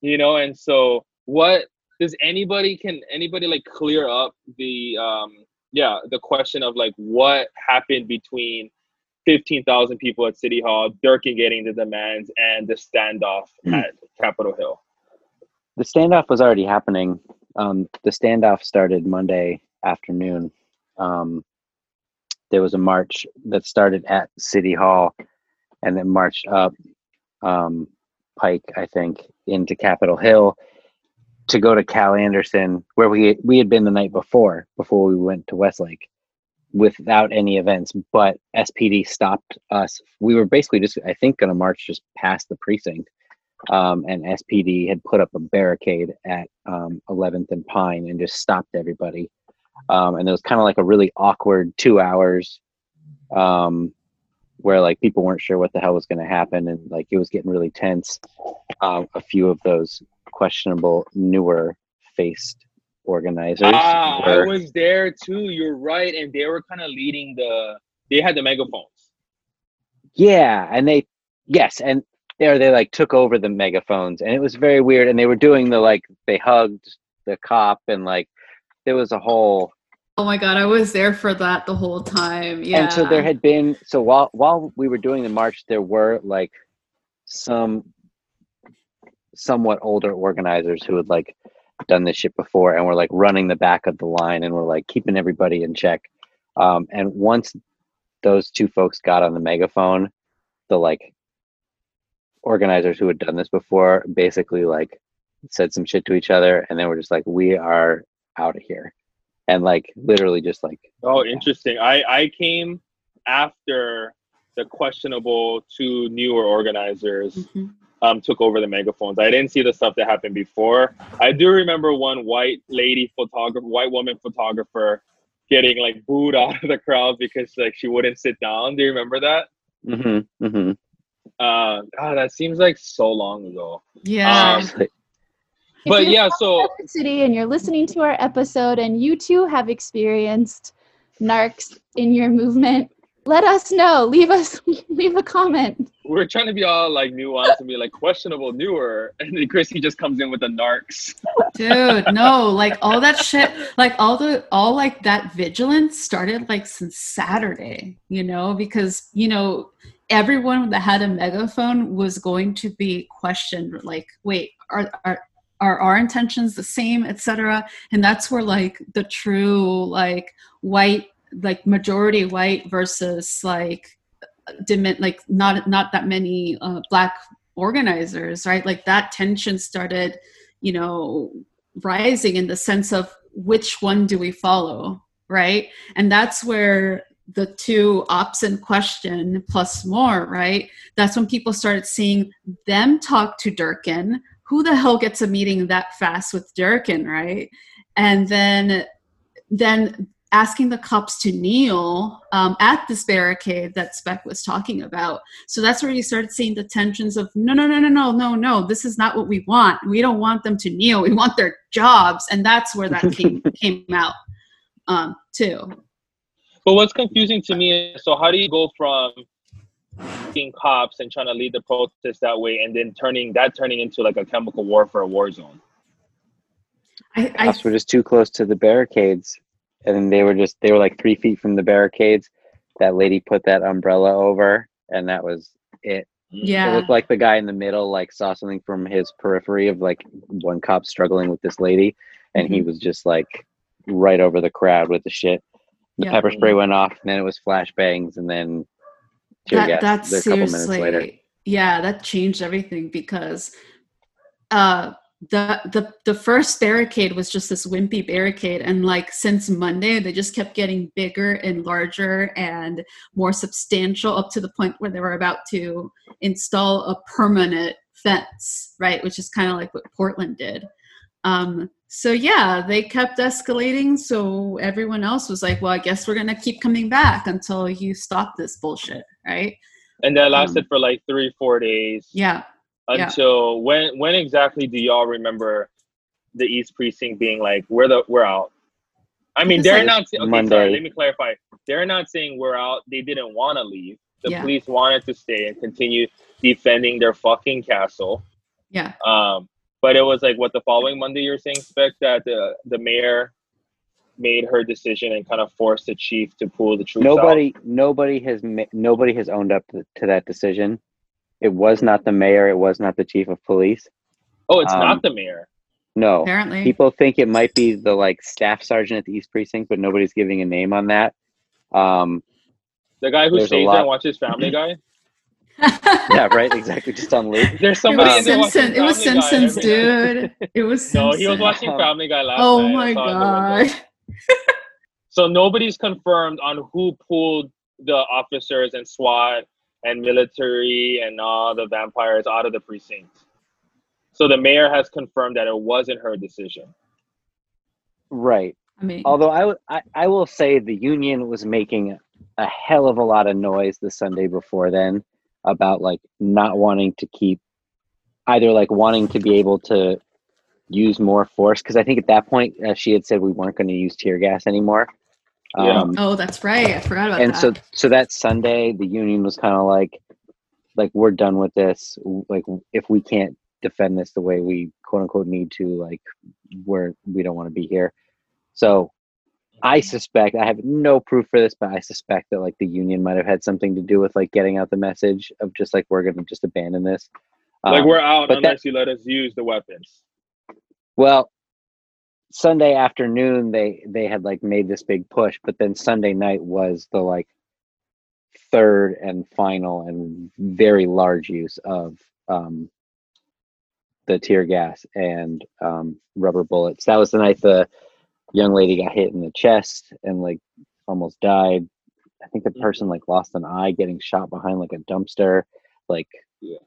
you know and so what does anybody can anybody like clear up the um yeah the question of like what happened between 15,000 people at City Hall, Durkan getting the demands, and the standoff at Capitol Hill. The standoff was already happening. Um, the standoff started Monday afternoon. Um, there was a march that started at City Hall and then marched up um, Pike, I think, into Capitol Hill to go to Cal Anderson, where we we had been the night before, before we went to Westlake, without any events. But SPD stopped us. We were basically just, I think, going to march just past the precinct, um, and SPD had put up a barricade at um, 11th and Pine and just stopped everybody. Um, and it was kind of like a really awkward two hours um, where like people weren't sure what the hell was going to happen and like it was getting really tense. Um, a few of those questionable newer faced organizers. Ah, I was there too. You're right, and they were kind of leading the. They had the megaphones. yeah, and they yes, and there they like took over the megaphones, and it was very weird. And they were doing the like they hugged the cop, and like there was a whole Oh my god, I was there for that the whole time. Yeah. And so there had been so while while we were doing the march, there were like some somewhat older organizers who had like done this shit before and were like running the back of the line and were like keeping everybody in check. Um, and once those two folks got on the megaphone, the like organizers who had done this before basically like said some shit to each other and they were just like, We are out of here. And like literally just like Oh, interesting. I I came after the questionable two newer organizers Mhm. um, took over the megaphones. I didn't see the stuff that happened before. I do remember one white lady photographer, white woman photographer, getting like booed out of the crowd because like she wouldn't sit down. Do you remember that? mm-hmm, mm-hmm. Uh, God, that seems like so long ago. Yeah. Um, But yeah, so City and you're listening to our episode and you too have experienced narcs in your movement, let us know. Leave us <laughs> leave a comment. we're trying to be all like nuanced and be like questionable newer, and then Chrissy just comes in with the narcs. Dude, no, like all that shit, like all the all like that vigilance started like since Saturday, you know, because you know, everyone that had a megaphone was going to be questioned, like, wait, are are are our intentions the same, etc. And that's where like the true like white, like majority white versus like diment like not not that many uh, black organizers, right? Like that tension started you know rising in the sense of which one do we follow right and that's where the two ops in question plus more right that's when people started seeing them talk to durkan who the hell gets a meeting that fast with durkan right and then then asking the cops to kneel um, at this barricade that Speck was talking about. So that's where you started seeing the tensions of no, no, no, no, no, no, no. This is not what we want. We don't want them to kneel. We want their jobs, and that's where that came <laughs> came out um, too. But what's confusing to me is so how do you go from being cops and trying to lead the protest that way, and then turning that turning into like a chemical warfare war zone? I, I Cops were just too close to the barricades, and they were just they were like three feet from the barricades. That lady put that umbrella over, and that was it. Mm. Yeah it looked like the guy in the middle like saw something from his periphery of like one cop struggling with this lady, and he mm-hmm. was just like right over the crowd with the shit. The Yeah. pepper spray mm. went off, and then it was flashbangs, and then tear that, gas that's a couple minutes seriously later. yeah that changed everything because uh the the the first barricade was just this wimpy barricade and like since monday they just kept getting bigger and larger and more substantial up to the point where they were about to install a permanent fence right which is kind of like what portland did um so yeah they kept escalating so everyone else was like well i guess we're gonna keep coming back until you stop this bullshit right And that lasted for like three, four days. yeah Yeah. Until when? When exactly do y'all remember the East Precinct being like, "We're the we're out"? I mean, they're like not. Okay, sorry. Let me clarify. They're not saying we're out. They didn't want to leave. The Yeah. police wanted to stay and continue defending their fucking castle. yeah Um, but it was like what the following Monday you're saying, Spec, that the the mayor made her decision and kind of forced the chief to pull the troops out. Nobody, nobody has ma- nobody has owned up to, to that decision. It was not the mayor. It was not the chief of police. Oh, it's um, not the mayor. No, apparently people think it might be the like staff sergeant at the East Precinct, but nobody's giving a name on that. Um, The guy who there's a stays there lot- and watches Family <clears throat> Guy. Yeah, right, exactly. Just on loop. There's it somebody was in there watching It was Simpsons, dude. It was <laughs> No, he was watching Family Guy last Oh night. Oh my saw it in the window. god. So nobody's confirmed on who pulled the officers and SWAT and military and all the vampires out of the precinct. So the mayor has confirmed that it wasn't her decision. Right. I mean, Although I, w- I, I will say the union was making a hell of a lot of noise the Sunday before then about like not wanting to keep either like wanting to be able to use more force because I think at that point uh, she had said we weren't going to use tear gas anymore. Yeah. Um, oh, that's right. I forgot about and that. And so so that Sunday the union was kind of like like we're done with this. Like if we can't defend this the way we quote unquote need to, like we're we don't want to be here. So I suspect I have no proof for this, but I suspect that like the union might have had something to do with like getting out the message of just like we're gonna just abandon this. like Um, we're out unless you let us use the weapons. Well, Sunday afternoon they they had like made this big push, but then Sunday night was the like third and final and very large use of um the tear gas and um rubber bullets. That was the night the young lady got hit in the chest and like almost died. I think the Mhm. person like lost an eye getting shot behind like a dumpster. Like Yeah.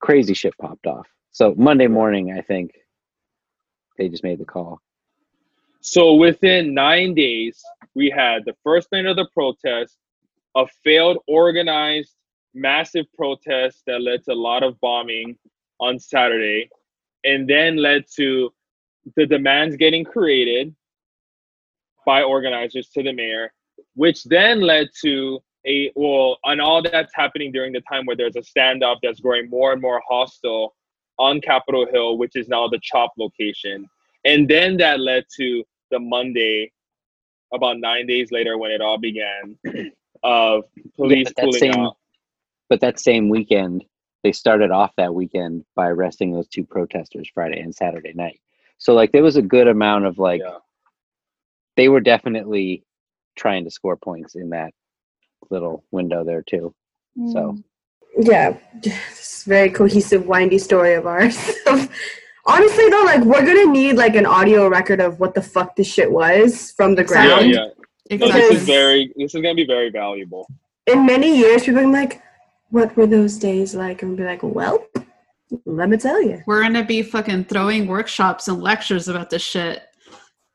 crazy shit popped off. So Monday morning, I think they just made the call. So within nine days, we had the first night of the protest, a failed organized massive protest that led to a lot of bombing on Saturday, and then led to the demands getting created by organizers to the mayor, which then led to a well, and all that's happening during the time where there's a standoff that's growing more and more hostile on Capitol Hill, which is now the CHOP location. And then that led to the Monday, about nine days later, when it all began, <clears throat> of police that pulling same- out. But that same weekend, they started off that weekend by arresting those two protesters Friday and Saturday night. So like there was a good amount of like Yeah. They were definitely trying to score points in that little window there too. So Mm. Yeah, it's a very cohesive, windy story of ours. <laughs> Honestly, though, like we're gonna need like an audio record of what the fuck this shit was from the Yeah, ground. yeah. No, this is very. This is gonna be very valuable. In many years, people are like, "What were those days like?" And be like, "Well, let me tell you." We're gonna be fucking throwing workshops and lectures about this shit.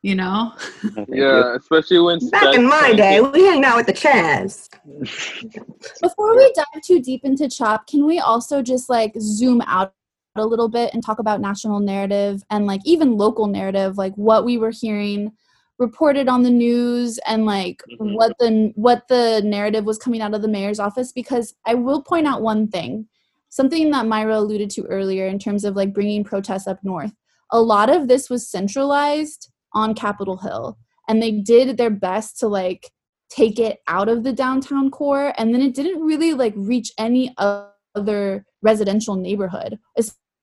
You know? no, thank Yeah, especially when Back in my Spence- day, we hanging out with the Chaz. <laughs> Before we dive too deep into CHOP, can we also just like zoom out a little bit and talk about national narrative and like even local narrative, like what we were hearing reported on the news and like Mhm. what the what the narrative was coming out of the mayor's office because I will point out one thing. Something that Myra alluded to earlier in terms of like bringing protests up north. A lot of this was centralized on Capitol Hill and they did their best to like take it out of the downtown core and then it didn't really like reach any other residential neighborhood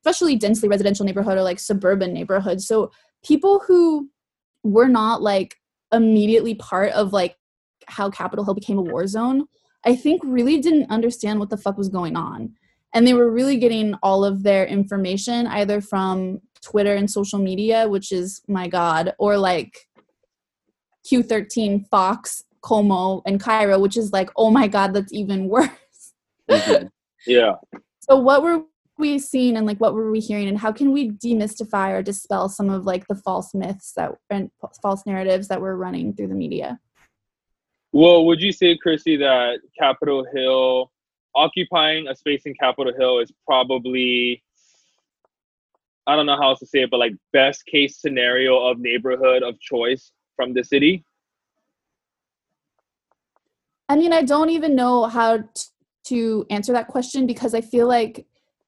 especially densely residential neighborhood or like suburban neighborhoods. So people who were not like immediately part of like how capitol hill became a war zone i think really didn't understand what the fuck was going on. And they were really getting all of their information either from twitter and social media which is my god or like q13 fox KOMO and KIRO which is like oh my god that's even <laughs> worse Mhm. Yeah. so what were we seeing and like what were we hearing and how can we demystify or dispel some of like the false myths that and false narratives that were running through the media Well, would you say, Chrissy, that Capitol Hill occupying a space in Capitol Hill is probably I don't know how else to say it, but like best case scenario of neighborhood of choice from the city? I mean, I don't even know how to answer that question because I feel like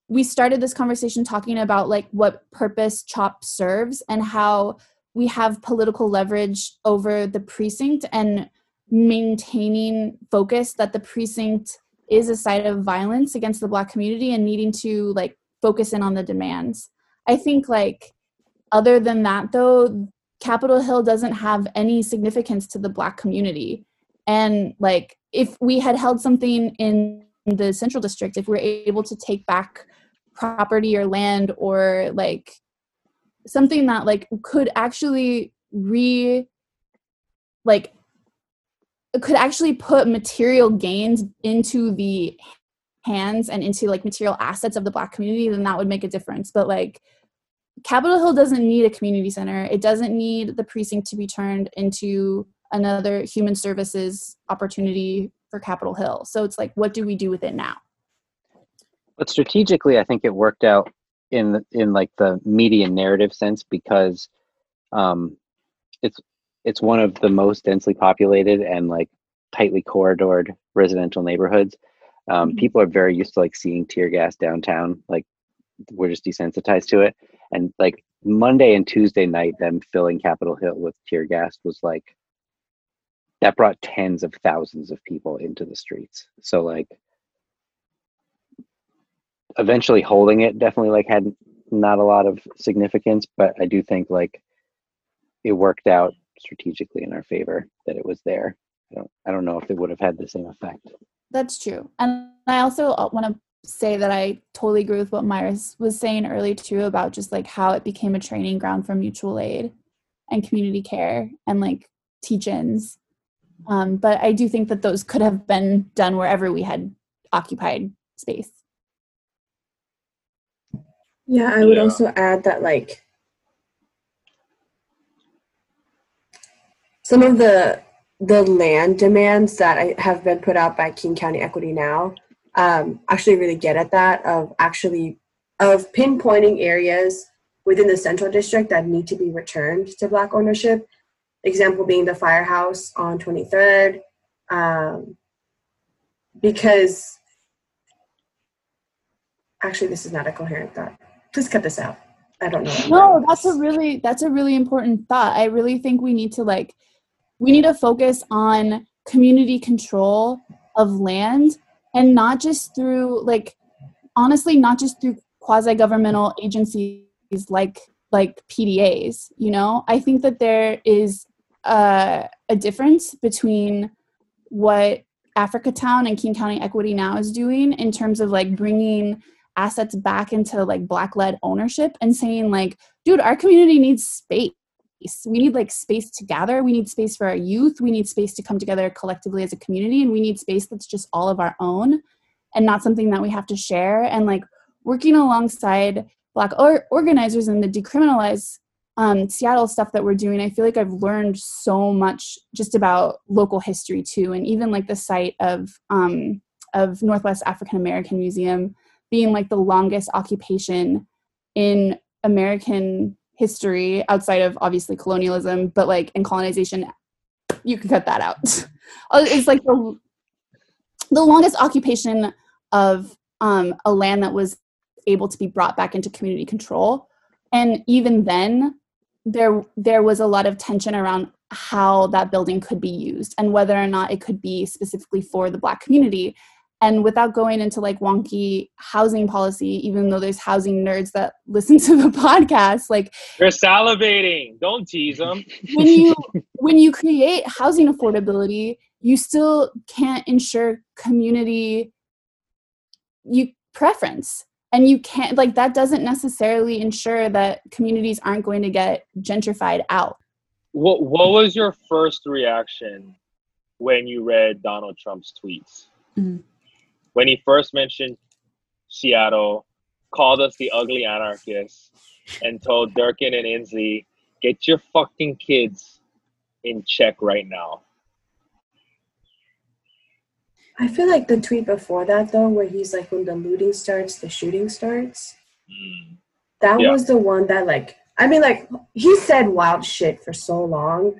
we started this conversation talking about like what purpose CHOP serves and how we have political leverage over the precinct and maintaining focus that the precinct is a site of violence against the black community and needing to like focus in on the demands. I think like other than that though, Capitol Hill doesn't have any significance to the black community. And like if we had held something in the central district if we're able to take back property or land or like something that like could actually re like could actually put material gains into the hands and into like material assets of the black community then that would make a difference. But like capitol hill doesn't need a community center it doesn't need the precinct to be turned into another human services opportunity for Capitol Hill. So it's like, what do we do with it now? But strategically, I think it worked out in the- in like the media narrative sense because um, it's it's one of the most densely populated and like tightly corridored residential neighborhoods. Um, Mhm. People are very used to like seeing tear gas downtown. Like we're just desensitized to it. And like Monday and Tuesday night, them filling Capitol Hill with tear gas was like that brought tens of thousands of people into the streets. So like eventually holding it definitely like had not a lot of significance, but I do think like it worked out strategically in our favor that it was there. I don't I don't know if it would have had the same effect. That's true. And I also uh, want to say that I totally agree with what Myra's was saying earlier too about just like how it became a training ground for mutual aid and community care and like teach-ins. Um, but I do think that those could have been done wherever we had occupied space. Yeah, I would Yeah. also add that like some of the the land demands that I, have been put out by King County Equity now um, actually really get at that of actually of pinpointing areas within the central district that need to be returned to black ownership. Example being the firehouse on 23rd, um, because actually this is not a coherent thought. Please cut this out. I don't know. No, that's a really that's a really important thought. I really think we need to like we need to focus on community control of land and not just through like honestly not just through quasi governmental agencies like like PDAs, you know? I think that there is uh, a difference between what Africa Town and King County Equity Now is doing in terms of like bringing assets back into like black led ownership and saying like dude our community needs space we need like space to gather. We need space for our youth. We need space to come together collectively as a community and we need space that's just all of our own and not something that we have to share. And like working alongside black or- organizers in the decriminalize um, seattle stuff that we're doing i feel like i've learned so much just about local history too and even like the site of um, of northwest african american museum being like the longest occupation in American history outside of obviously colonialism, but like in colonization, you can cut that out. <laughs> Uh, it's like the, the longest occupation of um, a land that was able to be brought back into community control. And even then, there there was a lot of tension around how that building could be used and whether or not it could be specifically for the black community and without going into like wonky housing policy even though there's housing nerds that <laughs> listen to the podcast like they're salivating. Don't tease them. <laughs> when you when you create housing affordability you still can't ensure community you preference and you can't like that doesn't necessarily ensure that communities aren't going to get gentrified out What What was your first reaction when you read Donald Trump's tweets? Mhm. When he first mentioned Seattle, called us the ugly anarchists, and told Durkan and Inslee, "Get your fucking kids in check right now." I feel like the tweet before that though, where he's like, when the looting starts, the shooting starts. Mm. That Yeah. was the one that like I mean like he said wild shit for so long,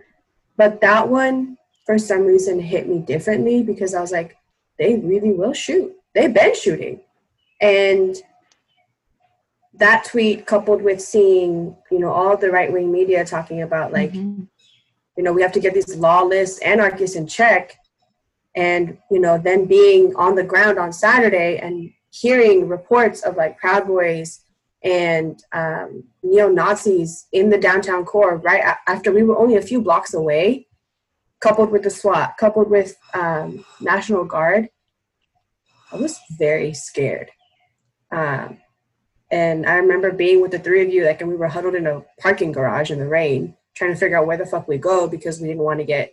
but that one for some reason hit me differently because I was like, they really will shoot. They've been shooting. And that tweet coupled with seeing, you know, all the right wing media talking about like, Mhm. you know, we have to get these lawless anarchists in check. And, you know, then being on the ground on Saturday and hearing reports of like Proud Boys and um, neo Nazis in the downtown core right after we were only a few blocks away, coupled with the SWAT, coupled with um, National Guard, I was very scared. Um, and I remember being with the three of you, like, and we were huddled in a parking garage in the rain, trying to figure out where the fuck we go because we didn't want to get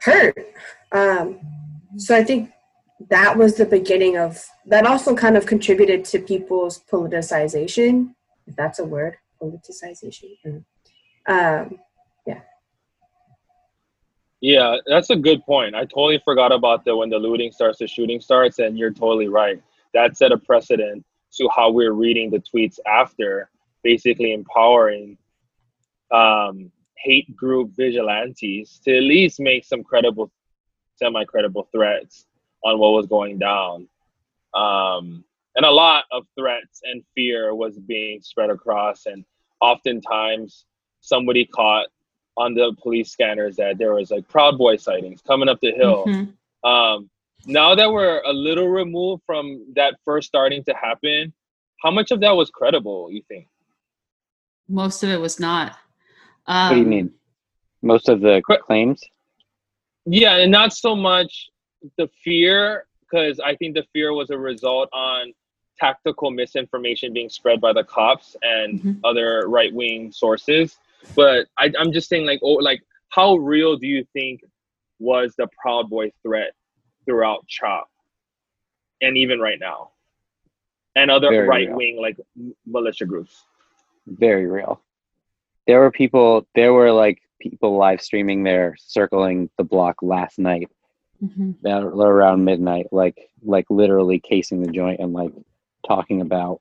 hurt. Um, so I think that was the beginning of that. Also, kind of contributed to people's politicization, if that's a word, politicization. Mm. Um, Yeah, that's a good point. I totally forgot about the when the looting starts, the shooting starts, and you're totally right. That set a precedent to how we're reading the tweets after, basically empowering um, hate group vigilantes to at least make some credible, semi-credible threats on what was going down. Um, and a lot of threats and fear was being spread across, and oftentimes somebody caught on the police scanners that there was like Proud Boy sightings coming up the hill. Mhm. Um, now that we're a little removed from that first starting to happen, how much of that was credible? You think? Most of it was not. what do you Um, mean? Most of the Cor- claims? Yeah, and not so much the fear, because I think the fear was a result on tactical misinformation being spread by the cops and Mhm. other right wing sources. But I, I'm just saying, like, oh, like, how real do you think was the Proud Boy threat throughout CHOP, and even right now, and other Very right real. wing like militia groups? Very real. There were people, there were like people live streaming there circling the block last night mhm. around midnight, like like literally casing the joint and like talking about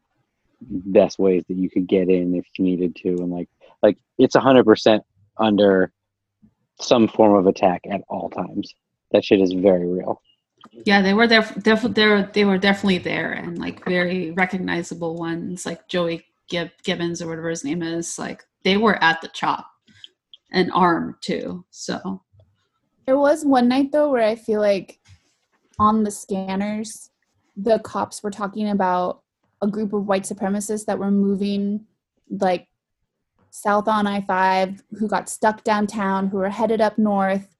best ways that you could get in if you needed to, and like like it's a hundred percent under some form of attack at all times. That shit is very real. Yeah, they were there. Def- they were they were definitely there, and like very recognizable ones, like Joey Gib- Gibbons or whatever his name is. Like they were at the chop and armed too. So There was one night though where I feel like on the scanners, the cops were talking about a group of white supremacists that were moving like south on I 5 who got stuck downtown, who were headed up north.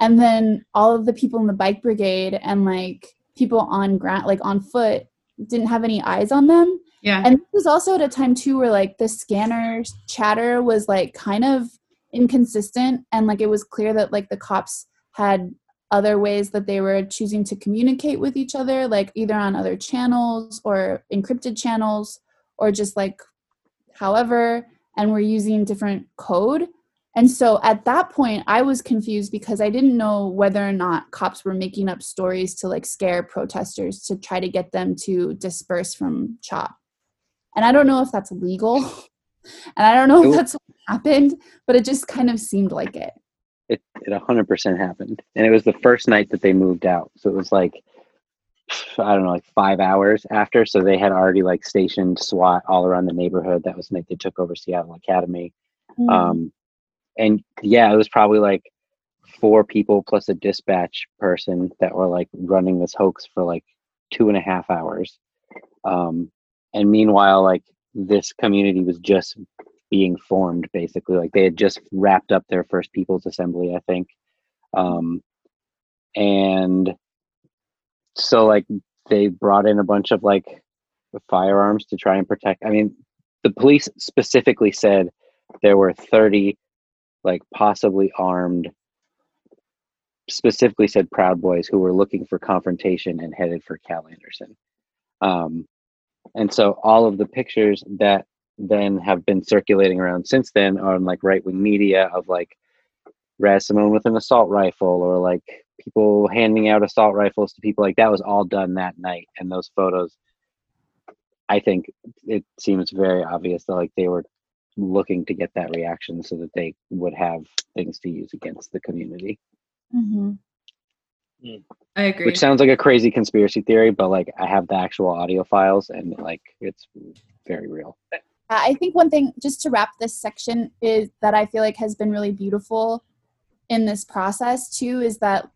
And then all of the people in the bike brigade and like people on ground, like on foot, didn't have any eyes on them. yeah, And this was also at a time too where like the scanner chatter was like kind of inconsistent and like it was clear that like the cops had other ways that they were choosing to communicate with each other like either on other channels or encrypted channels or just like however and we were using different code and so at that point i was confused because i didn't know whether or not cops were making up stories to like scare protesters to try to get them to disperse from chop and I don't know if that's legal, <laughs> and I don't know if that's what happened, but it just kind of seemed like it. It it hundred percent happened, and it was the first night that they moved out. So it was like I don't know, like five hours after. So they had already like stationed SWAT all around the neighborhood. That was night they took over Seattle Academy. Mm. Um, and yeah, it was probably like four people plus a dispatch person that were like running this hoax for like two and a half hours. Um, and meanwhile, like this community was just being formed basically. Like they had just wrapped up their first people's assembly, I think. Um, and so like they brought in a bunch of like firearms to try and protect. I mean, the police specifically said there were 30 like possibly armed specifically said proud boys who were looking for confrontation and headed for cal anderson um, and so all of the pictures that then have been circulating around since then on like right-wing media of like Raz Simone with an assault rifle or like people handing out assault rifles to people like that was all done that night and those photos i think it seems very obvious that like they were looking to get that reaction so that they would have things to use against the community Mhm. I agree. which sounds like a crazy conspiracy theory but like i have the actual audio files and like it's very real I think one thing, just to wrap this section, is that I feel like has been really beautiful in this process too, is that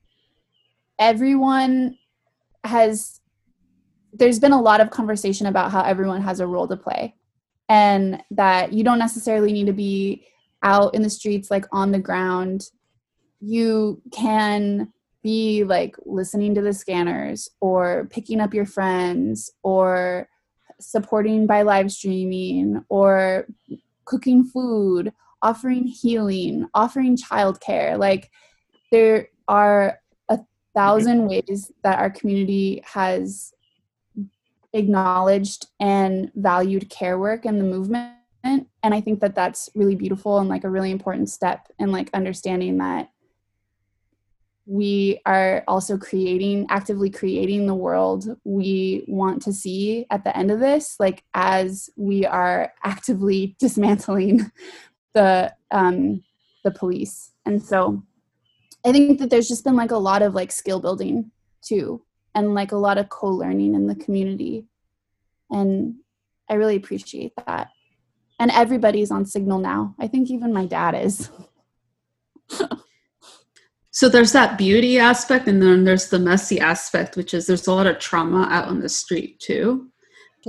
everyone has, there's been a lot of conversation about how everyone has a role to play and that you don't necessarily need to be out in the streets, like on the ground. You can be like listening to the scanners or picking up your friends or supporting by live streaming or cooking food, offering healing, offering childcare. Like there are thousand ways that our community has acknowledged and valued care work and the movement. And i think that that's really beautiful and like a really important step in like understanding that we are also creating actively creating the world we want to see at the end of this like as we are actively <laughs> dismantling the um the police. And so i think that there's just been like a lot of like skill building too and like a lot of co-learning in the community. And i really appreciate that. And everybody's on signal now. I think even my dad is. <laughs> So there's that beauty aspect, and then there's the messy aspect, which is there's a lot of trauma out on the street too.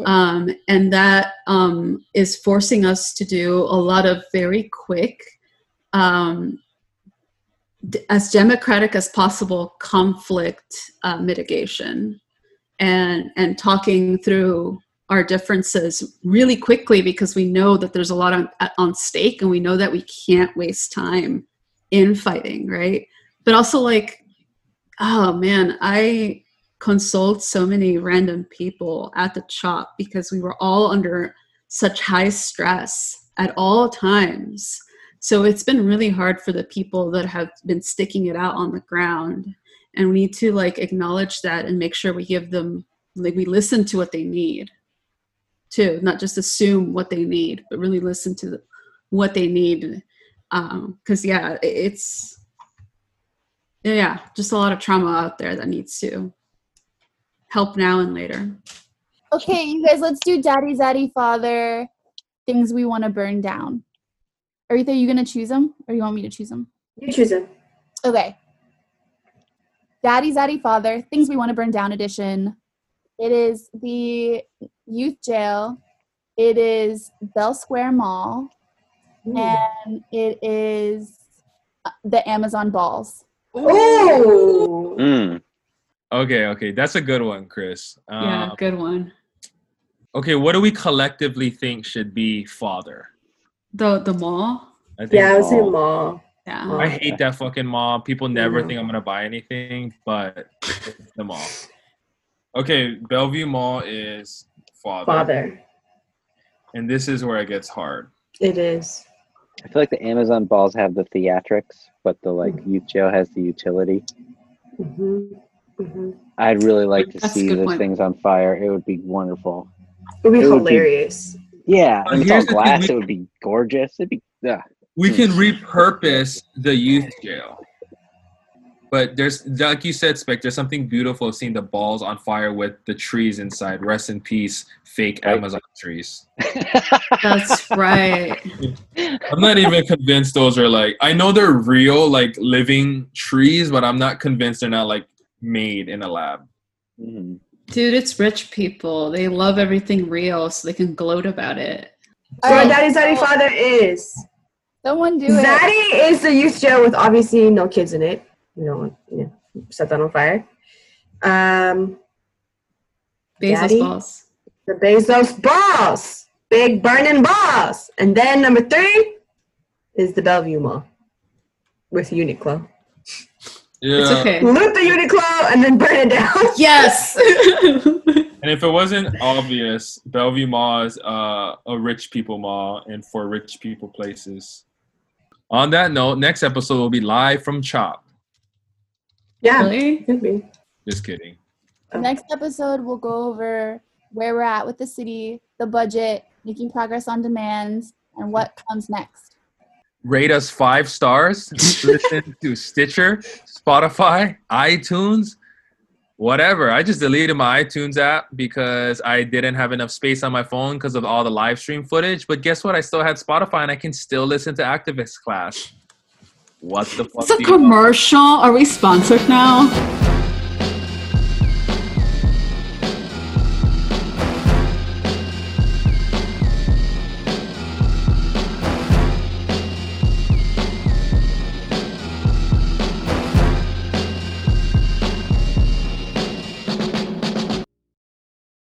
Um, and that um, is forcing us to do a lot of very quick, um, as democratic as possible conflict uh, mitigation and and talking through our differences really quickly because we know that there's a lot on, on stake and we know that we can't waste time in fighting right? But also like oh man i consoled so many random people at the chop because we were all under such high stress at all times so it's been really hard for the people that have been sticking it out on the ground. And we need to like acknowledge that and make sure we give them like we listen to what they need too. Not just assume what they need but really listen to the, what they need. Um, because yeah it's yeah just a lot of trauma out there that needs to help now and later. Okay you guys let's do daddy zaddy father things we want to burn down aretha are you gonna choose them or you want me to choose them You choose it. Okay. Daddy Zaddy Father, Things We Want to Burn Down edition. It is the youth jail. It is Bell Square Mall. And it is uh, the Amazon balls. Oh, Mm. Okay, okay, that's a good one, Chris. yeah Um, good one okay, what do we collectively think should be father? The the mall I think yeah, I was mall. in mall. yeah I hate that fucking mall. People never Mhm. think I'm gonna buy anything, but the mall. Okay, Bellevue Mall is father, Father, and this is where it gets hard. it is. I feel like the Amazon balls have the theatrics, but the like youth jail has the utility. hmm hmm I'd really like to That's see good those point. things on fire. It would be wonderful. It would be It would be- hilarious. Yeah, Uh, and it's all here's the thing, glass. we- It would be gorgeous. It'd be yeah. We Hmm. can repurpose the youth jail, but there's like you said, Spec. There's something beautiful of seeing the balls on fire with the trees inside. Rest in peace, fake Right. Amazon trees. <laughs> that's right I'm not even convinced those are like. I know they're real, like living trees, but I'm not convinced they're not like made in a lab. Mhm. Dude it's rich people they love everything real so they can gloat about it So All right. Daddy Zaddy Father is Someone do it. Daddy is the youth jail with obviously no kids in it. You don't want you know, set that on fire. Um, bezos Daddy? balls the Bezos balls, big burning balls, and then number three is the Bellevue Mall with Uniqlo. Yeah. it's okay Loot the Uniqlo and then burn it down. <laughs> yes <laughs> And if it wasn't obvious, Bellevue Mall is uh, a rich people mall and for rich people places. On that note, next episode will be live from Chop. yeah, really could be. Just kidding. Next episode, we'll go over where we're at with the city, the budget, making progress on demands, and what comes next. Rate us five stars. <laughs> Listen to Stitcher, Spotify, iTunes, whatever. I just deleted my iTunes app because I didn't have enough space on my phone because of all the live stream footage. But guess what? I still had Spotify and I can still listen to Activist Class. What the fuck? it's a commercial are we sponsored now